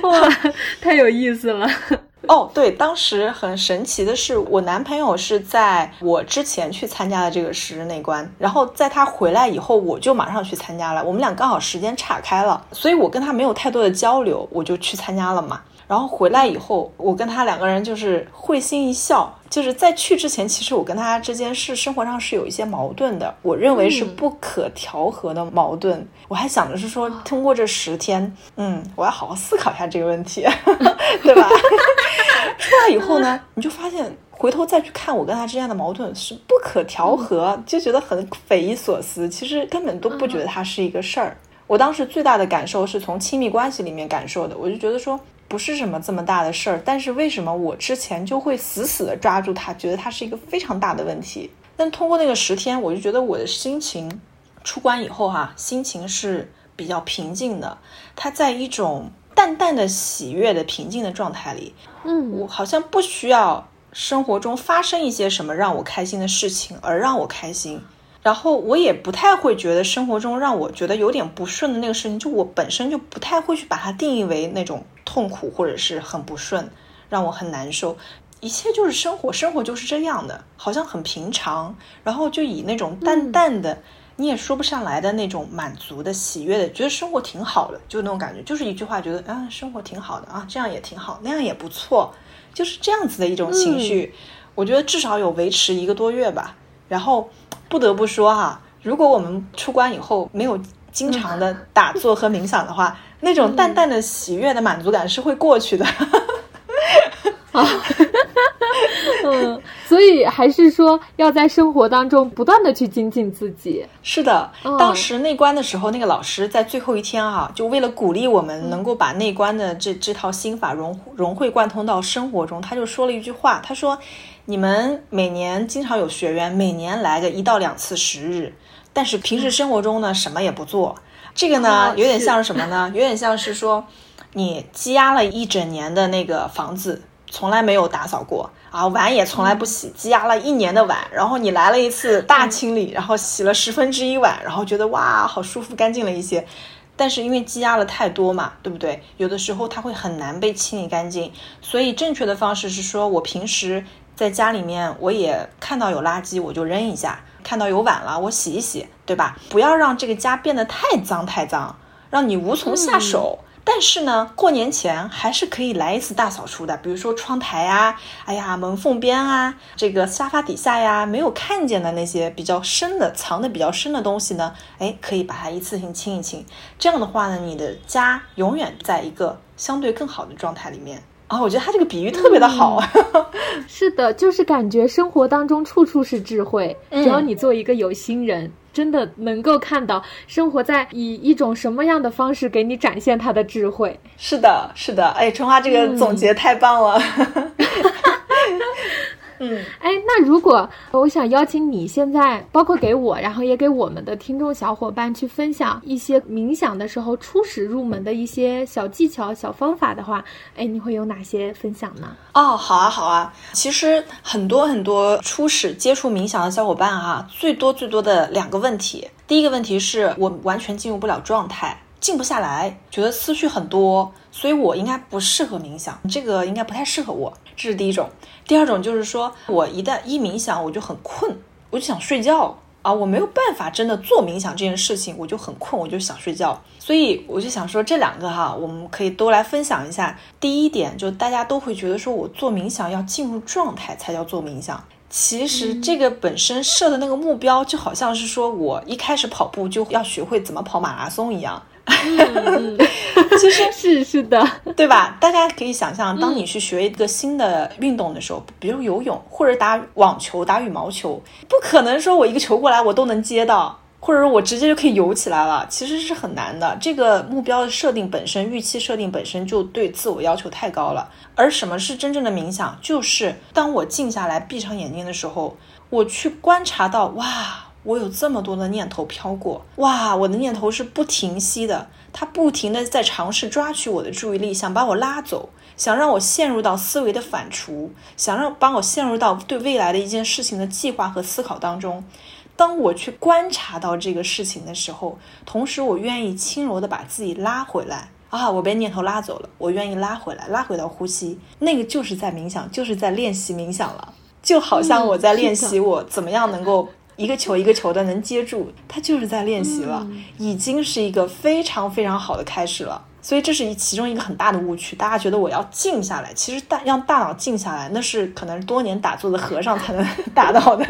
哇，太有意思了。哦，对，当时很神奇的是，我男朋友是在我之前去参加的这个十日内观，然后在他回来以后，我就马上去参加了。我们俩刚好时间岔开了，所以我跟他没有太多的交流，我就去参加了嘛。然后回来以后，我跟他两个人就是会心一笑。就是在去之前，其实我跟他之间是生活上是有一些矛盾的，我认为是不可调和的矛盾。我还想着是说，*laughs* 通过这十天，嗯，我要好好思考一下这个问题，*laughs* 对吧？*laughs* 出来以后呢，你就发现回头再去看我跟他之间的矛盾是不可调和，就觉得很匪夷所思。其实根本都不觉得它是一个事儿。我当时最大的感受是从亲密关系里面感受的，我就觉得说。不是什么这么大的事儿，但是为什么我之前就会死死的抓住它，觉得它是一个非常大的问题？但通过那个十天，我就觉得我的心情出关以后哈，心情是比较平静的，它在一种淡淡的喜悦的平静的状态里。嗯，我好像不需要生活中发生一些什么让我开心的事情而让我开心。然后我也不太会觉得生活中让我觉得有点不顺的那个事情，就我本身就不太会去把它定义为那种痛苦或者是很不顺，让我很难受。一切就是生活，生活就是这样的，好像很平常。然后就以那种淡淡的，你也说不上来的那种满足的、喜悦的，觉得生活挺好的，就那种感觉，就是一句话，觉得啊，生活挺好的啊，这样也挺好，那样也不错，就是这样子的一种情绪。我觉得至少有维持一个多月吧，然后。不得不说哈，如果我们出关以后没有经常的打坐和冥想的话，那种淡淡的喜悦的满足感是会过去的。啊，*laughs* 嗯，所以还是说要在生活当中不断的去精进自己。是的，当时内观的时候，那个老师在最后一天啊，就为了鼓励我们能够把内观的这这套心法融融会贯通到生活中，他就说了一句话，他说。你们每年经常有学员，每年来个一到两次十日，但是平时生活中呢，什么也不做。这个呢，有点像是什么呢？*laughs* 有点像是说，你积压了一整年的那个房子，从来没有打扫过啊，碗也从来不洗，积压了一年的碗，然后你来了一次大清理，然后洗了十分之一碗，然后觉得哇，好舒服，干净了一些。但是因为积压了太多嘛，对不对？有的时候它会很难被清理干净，所以正确的方式是说，我平时在家里面，我也看到有垃圾我就扔一下，看到有碗了我洗一洗，对吧？不要让这个家变得太脏太脏，让你无从下手。但是呢，过年前还是可以来一次大扫除的，比如说窗台啊，哎呀，门缝边啊，这个沙发底下呀，没有看见的那些比较深的、藏的比较深的东西呢，哎，可以把它一次性清一清。这样的话呢，你的家永远在一个相对更好的状态里面啊。我觉得他这个比喻特别的好。*laughs* 是的，就是感觉生活当中处处是智慧，只要你做一个有心人。真的能够看到生活在以一种什么样的方式给你展现他的智慧。是的，是的，哎，春花这个总结太棒了。嗯，*laughs* 哎，那如果我想邀请你现在，包括给我，然后也给我们的听众小伙伴去分享一些冥想的时候初始入门的一些小技巧、小方法的话，哎，你会有哪些分享呢？哦，好啊，好啊。其实很多很多初始接触冥想的小伙伴啊，最多最多的两个问题，第一个问题是我完全进入不了状态。静不下来，觉得思绪很多，所以我应该不适合冥想，这个应该不太适合我，这是第一种。第二种就是说我一旦一冥想，我就很困，我就想睡觉啊，我没有办法真的做冥想这件事情，我就很困，我就想睡觉。所以我就想说这两个哈，我们可以都来分享一下。第一点，就大家都会觉得说我做冥想要进入状态才叫做冥想。其实这个本身设的那个目标，就好像是说我一开始跑步就要学会怎么跑马拉松一样。其实 *laughs* 是是的，对吧？大家可以想象，当你去学一个新的运动的时候，比如游泳或者打网球、打羽毛球，不可能说我一个球过来我都能接到，或者说我直接就可以游起来了，其实是很难的。这个目标的设定本身，预期设定本身就对自我要求太高了。而什么是真正的冥想？就是当我静下来、闭上眼睛的时候，我去观察到，哇，我有这么多的念头飘过，哇，我的念头是不停息的，它不停的在尝试抓取我的注意力，想把我拉走，想让我陷入到思维的反刍，想让把我陷入到对未来的一件事情的计划和思考当中。当我去观察到这个事情的时候，同时我愿意轻柔的把自己拉回来。啊，我被念头拉走了，我愿意拉回来，拉回到呼吸，那个就是在冥想，就是在练习冥想了，就好像我在练习我怎么样能够一个球一个球的能接住，他就是在练习了，已经是一个非常非常好的开始了。所以这是一其中一个很大的误区，大家觉得我要静下来，其实大让大脑静下来，那是可能多年打坐的和尚才能 *laughs* 达到的。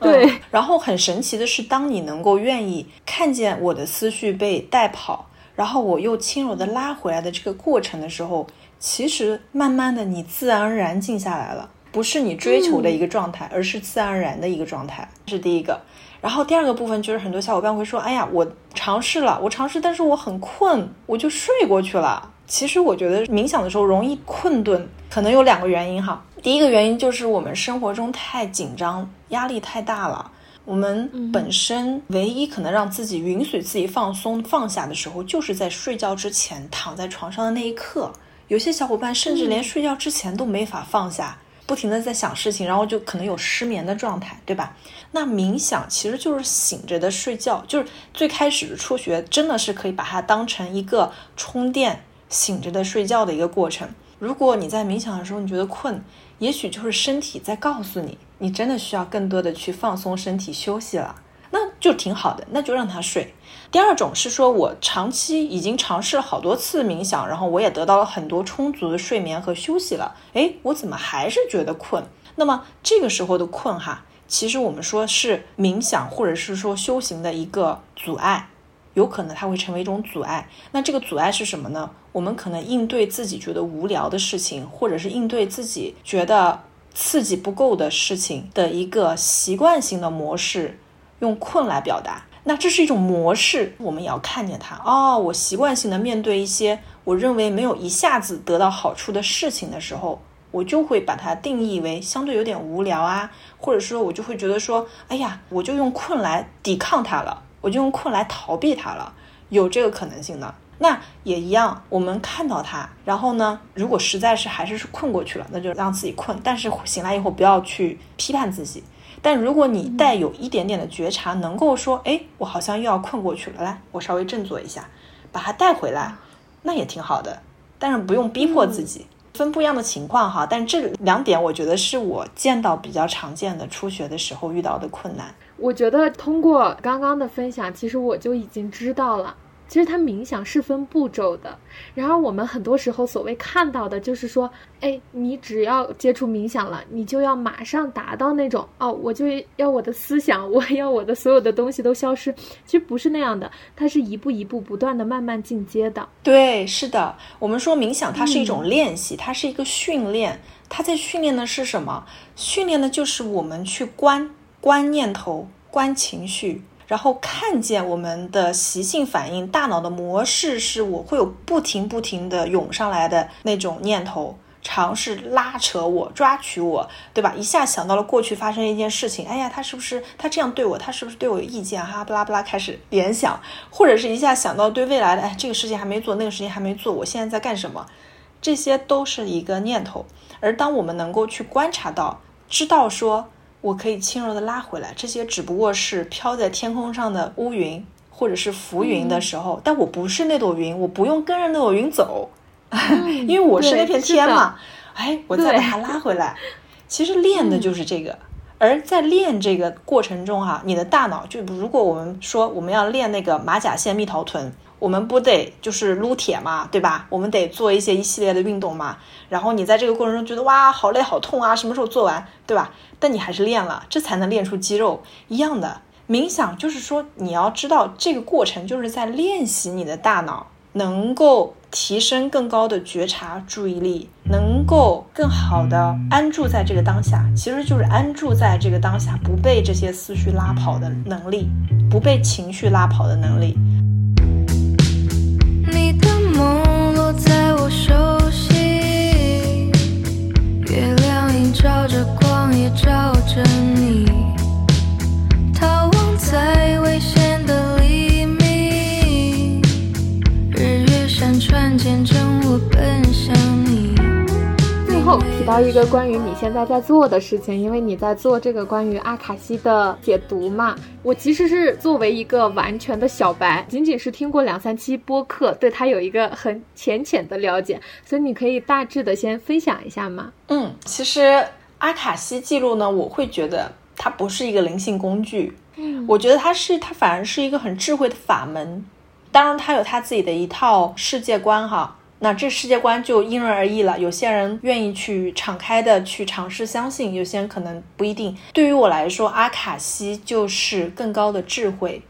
对，然后很神奇的是，当你能够愿意看见我的思绪被带跑。然后我又轻柔的拉回来的这个过程的时候，其实慢慢的你自然而然静下来了，不是你追求的一个状态，而是自然而然的一个状态，这是第一个。然后第二个部分就是很多小伙伴会说，哎呀，我尝试了，我尝试，但是我很困，我就睡过去了。其实我觉得冥想的时候容易困顿，可能有两个原因哈。第一个原因就是我们生活中太紧张，压力太大了。我们本身唯一可能让自己允许自己放松放下的时候，就是在睡觉之前躺在床上的那一刻。有些小伙伴甚至连睡觉之前都没法放下，不停的在想事情，然后就可能有失眠的状态，对吧？那冥想其实就是醒着的睡觉，就是最开始的初学真的是可以把它当成一个充电、醒着的睡觉的一个过程。如果你在冥想的时候你觉得困，也许就是身体在告诉你。你真的需要更多的去放松身体休息了，那就挺好的，那就让他睡。第二种是说，我长期已经尝试了好多次冥想，然后我也得到了很多充足的睡眠和休息了，诶，我怎么还是觉得困？那么这个时候的困哈，其实我们说是冥想或者是说修行的一个阻碍，有可能它会成为一种阻碍。那这个阻碍是什么呢？我们可能应对自己觉得无聊的事情，或者是应对自己觉得。刺激不够的事情的一个习惯性的模式，用困来表达。那这是一种模式，我们也要看见它。哦，我习惯性的面对一些我认为没有一下子得到好处的事情的时候，我就会把它定义为相对有点无聊啊，或者说，我就会觉得说，哎呀，我就用困来抵抗它了，我就用困来逃避它了，有这个可能性的。那也一样，我们看到它，然后呢，如果实在是还是是困过去了，那就让自己困。但是醒来以后不要去批判自己。但如果你带有一点点的觉察，能够说，哎，我好像又要困过去了，来，我稍微振作一下，把它带回来，那也挺好的。但是不用逼迫自己，分不一样的情况哈。但这两点，我觉得是我见到比较常见的初学的时候遇到的困难。我觉得通过刚刚的分享，其实我就已经知道了。其实它冥想是分步骤的，然而我们很多时候所谓看到的就是说，哎，你只要接触冥想了，你就要马上达到那种哦，我就要我的思想，我要我的所有的东西都消失。其实不是那样的，它是一步一步不断的慢慢进阶的。对，是的，我们说冥想它是一种练习，它是一个训练，它在训练的是什么？训练的就是我们去观观念头、观情绪。然后看见我们的习性反应，大脑的模式是我会有不停不停的涌上来的那种念头，尝试拉扯我、抓取我，对吧？一下想到了过去发生一件事情，哎呀，他是不是他这样对我？他是不是对我有意见？哈，巴拉巴拉开始联想，或者是一下想到对未来的，哎，这个事情还没做，那个事情还没做，我现在在干什么？这些都是一个念头。而当我们能够去观察到，知道说。我可以轻柔的拉回来，这些只不过是飘在天空上的乌云或者是浮云的时候，但我不是那朵云，我不用跟着那朵云走，*laughs* 因为我是那片天嘛。哎，我再把它拉回来。*laughs* 其实练的就是这个，而在练这个过程中哈，你的大脑就如果我们说我们要练那个马甲线蜜桃臀。我们不得就是撸铁嘛，对吧？我们得做一些一系列的运动嘛。然后你在这个过程中觉得哇，好累好痛啊，什么时候做完，对吧？但你还是练了，这才能练出肌肉一样的。冥想就是说，你要知道这个过程就是在练习你的大脑，能够提升更高的觉察注意力，能够更好的安住在这个当下，其实就是安住在这个当下，不被这些思绪拉跑的能力，不被情绪拉跑的能力。在我手心，月亮映照着光，也照着你，逃亡在危险的黎明，日月山川见证我奔向你。后提到一个关于你现在在做的事情，因为你在做这个关于阿卡西的解读嘛。我其实是作为一个完全的小白，仅仅是听过两三期播客，对它有一个很浅浅的了解，所以你可以大致的先分享一下吗？嗯，其实阿卡西记录呢，我会觉得它不是一个灵性工具，嗯，我觉得它是它反而是一个很智慧的法门，当然它有它自己的一套世界观哈。那这世界观就因人而异了，有些人愿意去敞开的去尝试相信，有些人可能不一定。对于我来说，阿卡西就是更高的智慧，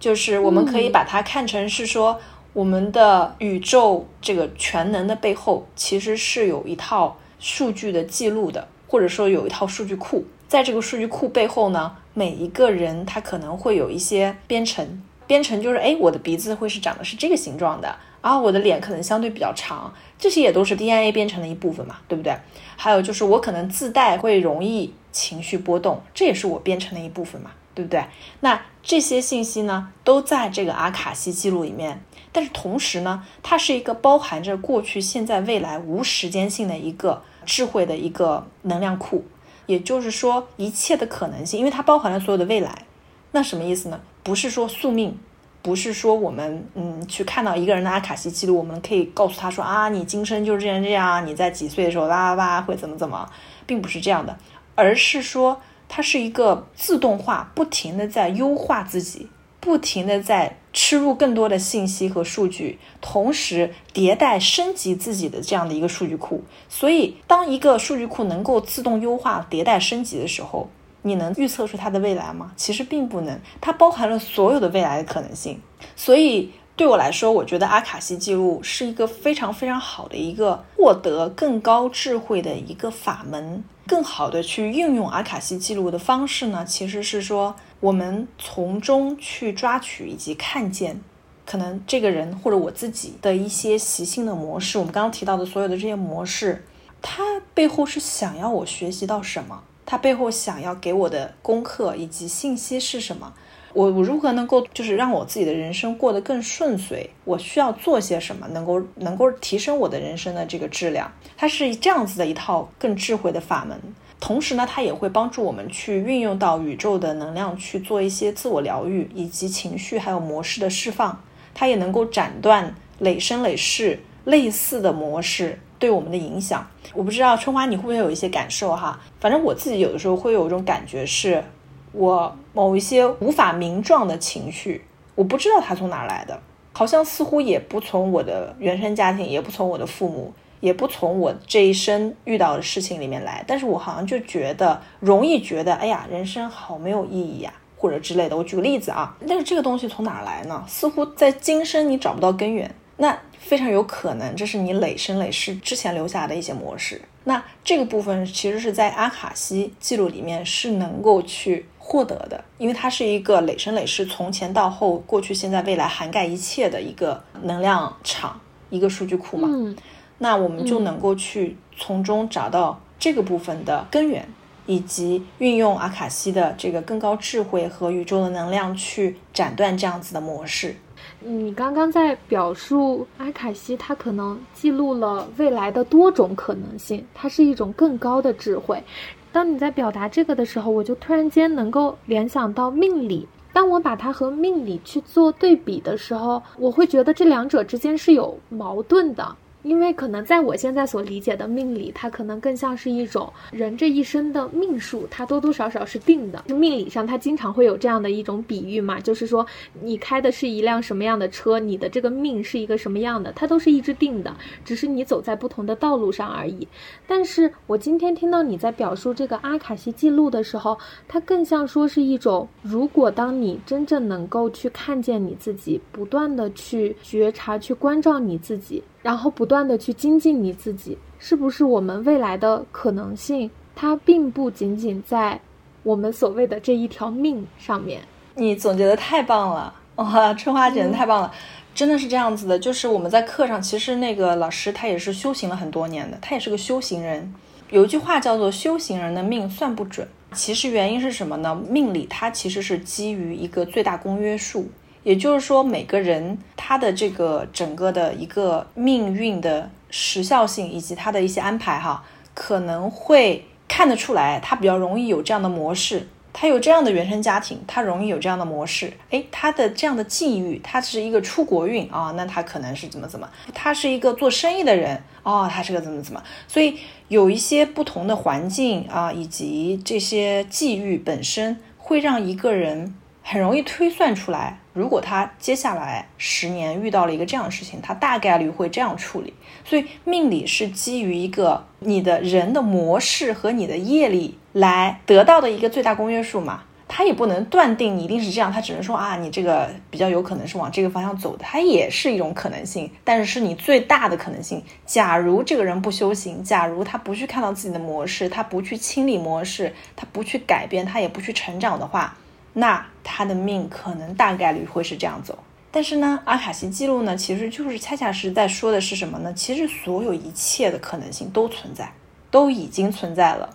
就是我们可以把它看成是说，我们的宇宙这个全能的背后，其实是有一套数据的记录的，或者说有一套数据库。在这个数据库背后呢，每一个人他可能会有一些编程，编程就是哎，我的鼻子会是长的是这个形状的。啊，我的脸可能相对比较长，这些也都是 DNA 编程的一部分嘛，对不对？还有就是我可能自带会容易情绪波动，这也是我编程的一部分嘛，对不对？那这些信息呢，都在这个阿卡西记录里面。但是同时呢，它是一个包含着过去、现在、未来无时间性的一个智慧的一个能量库，也就是说一切的可能性，因为它包含了所有的未来。那什么意思呢？不是说宿命。不是说我们嗯去看到一个人的阿卡西记录，我们可以告诉他说啊，你今生就是这样这样，你在几岁的时候啦啦啦会怎么怎么，并不是这样的，而是说它是一个自动化，不停的在优化自己，不停的在吃入更多的信息和数据，同时迭代升级自己的这样的一个数据库。所以，当一个数据库能够自动优化、迭代升级的时候。你能预测出它的未来吗？其实并不能，它包含了所有的未来的可能性。所以对我来说，我觉得阿卡西记录是一个非常非常好的一个获得更高智慧的一个法门。更好的去运用阿卡西记录的方式呢，其实是说我们从中去抓取以及看见，可能这个人或者我自己的一些习性的模式。我们刚刚提到的所有的这些模式，它背后是想要我学习到什么？它背后想要给我的功课以及信息是什么？我我如何能够就是让我自己的人生过得更顺遂？我需要做些什么能够能够提升我的人生的这个质量？它是这样子的一套更智慧的法门。同时呢，它也会帮助我们去运用到宇宙的能量去做一些自我疗愈，以及情绪还有模式的释放。它也能够斩断累生累世类似的模式对我们的影响。我不知道春花你会不会有一些感受哈？反正我自己有的时候会有一种感觉，是我某一些无法名状的情绪，我不知道它从哪来的，好像似乎也不从我的原生家庭，也不从我的父母。也不从我这一生遇到的事情里面来，但是我好像就觉得容易觉得，哎呀，人生好没有意义呀，或者之类的。我举个例子啊，但是这个东西从哪来呢？似乎在今生你找不到根源，那非常有可能这是你累生累世之前留下的一些模式。那这个部分其实是在阿卡西记录里面是能够去获得的，因为它是一个累生累世从前到后、过去、现在、未来涵盖一切的一个能量场，一个数据库嘛。嗯。那我们就能够去从中找到这个部分的根源，以及运用阿卡西的这个更高智慧和宇宙的能量去斩断这样子的模式。你刚刚在表述阿卡西，它可能记录了未来的多种可能性，它是一种更高的智慧。当你在表达这个的时候，我就突然间能够联想到命理。当我把它和命理去做对比的时候，我会觉得这两者之间是有矛盾的。因为可能在我现在所理解的命理，它可能更像是一种人这一生的命数，它多多少少是定的。命理上它经常会有这样的一种比喻嘛，就是说你开的是一辆什么样的车，你的这个命是一个什么样的，它都是一直定的，只是你走在不同的道路上而已。但是我今天听到你在表述这个阿卡西记录的时候，它更像说是一种，如果当你真正能够去看见你自己，不断的去觉察、去关照你自己。然后不断的去精进你自己，是不是我们未来的可能性？它并不仅仅在我们所谓的这一条命上面。你总结的太棒了，哇，春花简直太棒了，真的是这样子的。就是我们在课上，其实那个老师他也是修行了很多年的，他也是个修行人。有一句话叫做“修行人的命算不准”，其实原因是什么呢？命理它其实是基于一个最大公约数。也就是说，每个人他的这个整个的一个命运的时效性，以及他的一些安排，哈，可能会看得出来，他比较容易有这样的模式，他有这样的原生家庭，他容易有这样的模式。诶，他的这样的际遇，他是一个出国运啊，那他可能是怎么怎么？他是一个做生意的人哦，他是个怎么怎么？所以有一些不同的环境啊，以及这些际遇本身，会让一个人很容易推算出来。如果他接下来十年遇到了一个这样的事情，他大概率会这样处理。所以命理是基于一个你的人的模式和你的业力来得到的一个最大公约数嘛。他也不能断定你一定是这样，他只能说啊，你这个比较有可能是往这个方向走的，它也是一种可能性，但是是你最大的可能性。假如这个人不修行，假如他不去看到自己的模式，他不去清理模式，他不去改变，他也不去成长的话。那他的命可能大概率会是这样走，但是呢，阿卡西记录呢，其实就是恰恰是在说的是什么呢？其实所有一切的可能性都存在，都已经存在了。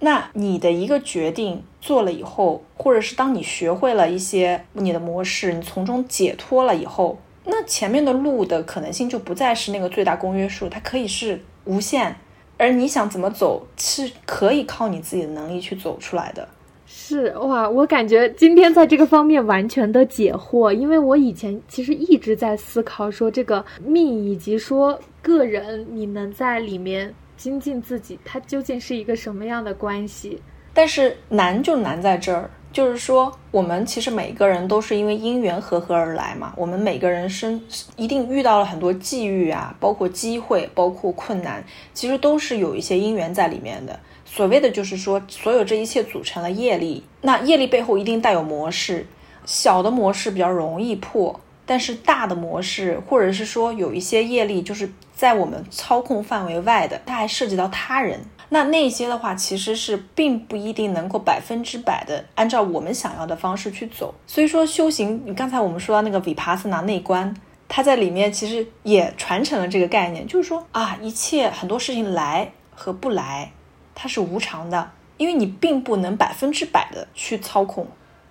那你的一个决定做了以后，或者是当你学会了一些你的模式，你从中解脱了以后，那前面的路的可能性就不再是那个最大公约数，它可以是无限，而你想怎么走，是可以靠你自己的能力去走出来的。是哇，我感觉今天在这个方面完全的解惑，因为我以前其实一直在思考说这个命以及说个人你能在里面精进自己，它究竟是一个什么样的关系？但是难就难在这儿，就是说我们其实每个人都是因为因缘和合而来嘛，我们每个人生一定遇到了很多际遇啊，包括机会，包括困难，其实都是有一些因缘在里面的。所谓的就是说，所有这一切组成了业力，那业力背后一定带有模式，小的模式比较容易破，但是大的模式，或者是说有一些业力就是在我们操控范围外的，它还涉及到他人，那那些的话其实是并不一定能够百分之百的按照我们想要的方式去走。所以说修行，你刚才我们说到那个 vipassana 内观，它在里面其实也传承了这个概念，就是说啊，一切很多事情来和不来。它是无常的，因为你并不能百分之百的去操控，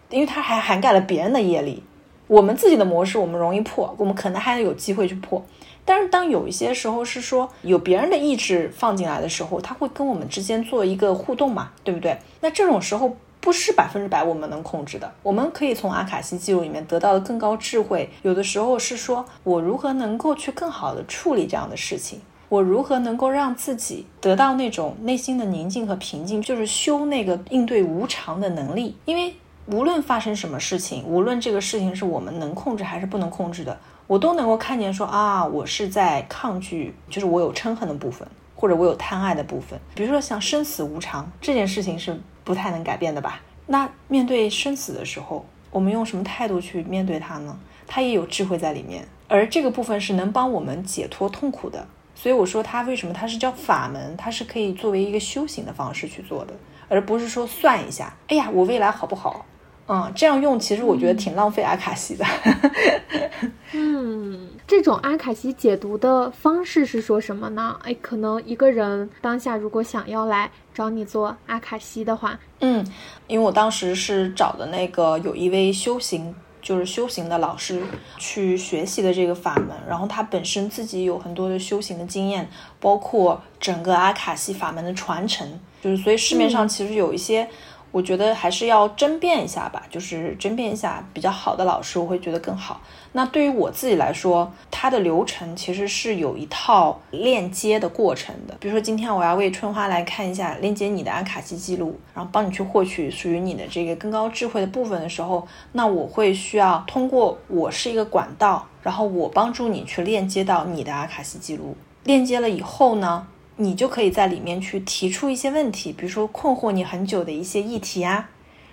因为它还涵盖了别人的业力，我们自己的模式我们容易破，我们可能还有机会去破。但是当有一些时候是说有别人的意志放进来的时候，他会跟我们之间做一个互动嘛，对不对？那这种时候不是百分之百我们能控制的，我们可以从阿卡西记录里面得到的更高智慧，有的时候是说我如何能够去更好的处理这样的事情，我如何能够让自己得到那种内心的宁静和平静，就是修那个应对无常的能力，因为。无论发生什么事情，无论这个事情是我们能控制还是不能控制的，我都能够看见说啊，我是在抗拒，就是我有嗔恨的部分，或者我有贪爱的部分。比如说像生死无常这件事情是不太能改变的吧？那面对生死的时候，我们用什么态度去面对它呢？它也有智慧在里面，而这个部分是能帮我们解脱痛苦的。所以我说它为什么它是叫法门，它是可以作为一个修行的方式去做的，而不是说算一下，哎呀，我未来好不好？嗯，这样用其实我觉得挺浪费阿卡西的。*laughs* *laughs* 嗯，这种阿卡西解读的方式是说什么呢？哎，可能一个人当下如果想要来找你做阿卡西的话，嗯，因为我当时是找的那个有一位修行，就是修行的老师去学习的这个法门，然后他本身自己有很多的修行的经验，包括整个阿卡西法门的传承，就是所以市面上其实有一些。我觉得还是要争辩一下吧，就是争辩一下比较好的老师，我会觉得更好。那对于我自己来说，它的流程其实是有一套链接的过程的。比如说，今天我要为春花来看一下链接你的阿卡西记录，然后帮你去获取属于你的这个更高智慧的部分的时候，那我会需要通过我是一个管道，然后我帮助你去链接到你的阿卡西记录。链接了以后呢？你就可以在里面去提出一些问题，比如说困惑你很久的一些议题啊，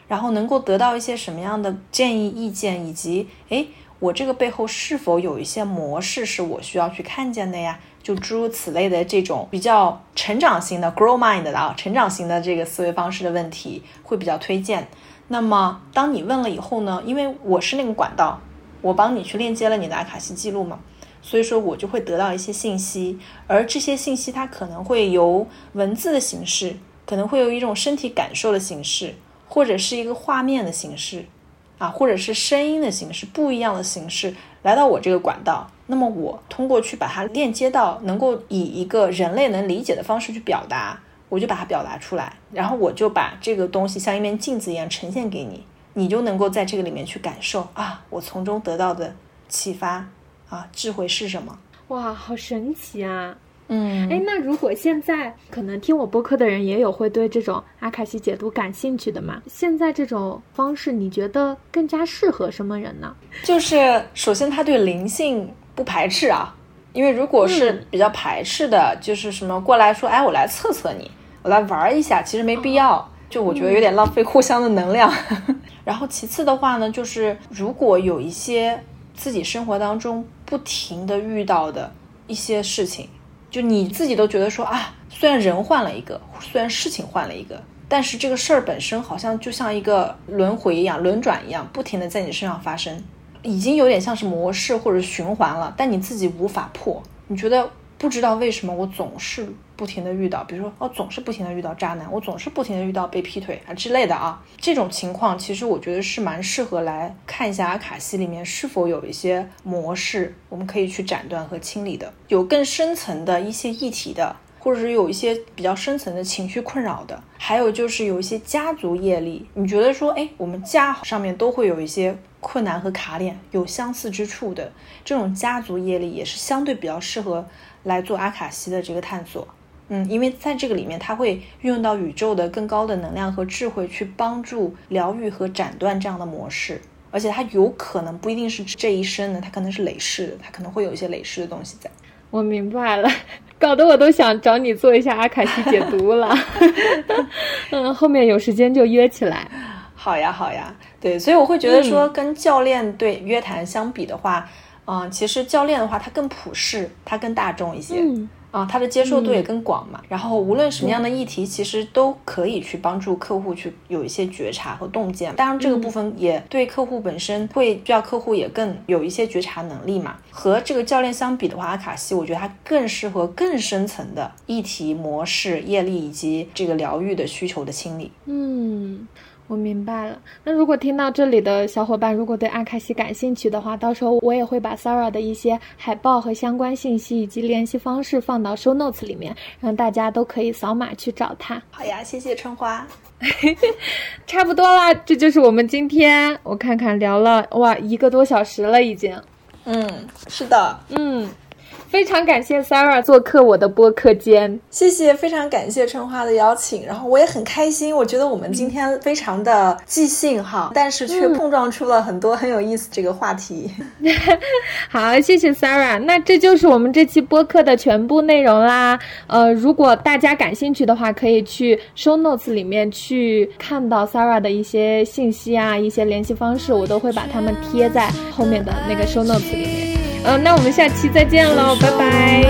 然后能够得到一些什么样的建议意见，以及诶，我这个背后是否有一些模式是我需要去看见的呀？就诸如此类的这种比较成长型的 grow mind 的啊，成长型的这个思维方式的问题会比较推荐。那么当你问了以后呢，因为我是那个管道，我帮你去链接了你的阿卡西记录嘛。所以说，我就会得到一些信息，而这些信息它可能会由文字的形式，可能会有一种身体感受的形式，或者是一个画面的形式，啊，或者是声音的形式，不一样的形式来到我这个管道。那么我通过去把它链接到能够以一个人类能理解的方式去表达，我就把它表达出来，然后我就把这个东西像一面镜子一样呈现给你，你就能够在这个里面去感受啊，我从中得到的启发。啊，智慧是什么？哇，好神奇啊！嗯，哎，那如果现在可能听我播客的人也有会对这种阿卡西解读感兴趣的嘛？现在这种方式你觉得更加适合什么人呢？就是首先他对灵性不排斥啊，因为如果是比较排斥的，就是什么过来说，哎，我来测测你，我来玩一下，其实没必要，就我觉得有点浪费互相的能量。*laughs* 然后其次的话呢，就是如果有一些自己生活当中。不停的遇到的一些事情，就你自己都觉得说啊，虽然人换了一个，虽然事情换了一个，但是这个事儿本身好像就像一个轮回一样、轮转一样，不停的在你身上发生，已经有点像是模式或者循环了，但你自己无法破，你觉得。不知道为什么我总是不停的遇到，比如说哦，总是不停的遇到渣男，我总是不停的遇到被劈腿啊之类的啊，这种情况其实我觉得是蛮适合来看一下阿卡西里面是否有一些模式，我们可以去斩断和清理的，有更深层的一些议题的，或者是有一些比较深层的情绪困扰的，还有就是有一些家族业力，你觉得说哎，我们家上面都会有一些困难和卡点，有相似之处的这种家族业力也是相对比较适合。来做阿卡西的这个探索，嗯，因为在这个里面，它会运用到宇宙的更高的能量和智慧，去帮助疗愈和斩断这样的模式，而且它有可能不一定是这一生的，它可能是累世的，它可能会有一些累世的东西在。我明白了，*laughs* 搞得我都想找你做一下阿卡西解读了。*laughs* 嗯，后面有时间就约起来。好呀，好呀，对，所以我会觉得说，跟教练对约谈相比的话。嗯，其实教练的话，他更普世，他更大众一些，啊，他的接受度也更广嘛。然后无论什么样的议题，其实都可以去帮助客户去有一些觉察和洞见。当然，这个部分也对客户本身会需要客户也更有一些觉察能力嘛。和这个教练相比的话，阿卡西我觉得它更适合更深层的议题模式、业力以及这个疗愈的需求的清理。嗯。我明白了。那如果听到这里的小伙伴，如果对阿卡西感兴趣的话，到时候我也会把 Sarah 的一些海报和相关信息以及联系方式放到 Show Notes 里面，让大家都可以扫码去找他。好呀，谢谢春花。*laughs* 差不多啦，这就是我们今天我看看聊了哇一个多小时了已经。嗯，是的，嗯。非常感谢 Sarah 做客我的播客间，谢谢，非常感谢春花的邀请，然后我也很开心，我觉得我们今天非常的即兴哈，但是却碰撞出了很多很有意思这个话题。*laughs* 好，谢谢 Sarah，那这就是我们这期播客的全部内容啦。呃，如果大家感兴趣的话，可以去 Show Notes 里面去看到 Sarah 的一些信息啊，一些联系方式，我都会把它们贴在后面的那个 Show Notes 里面。嗯，那我们下期再见喽，拜拜。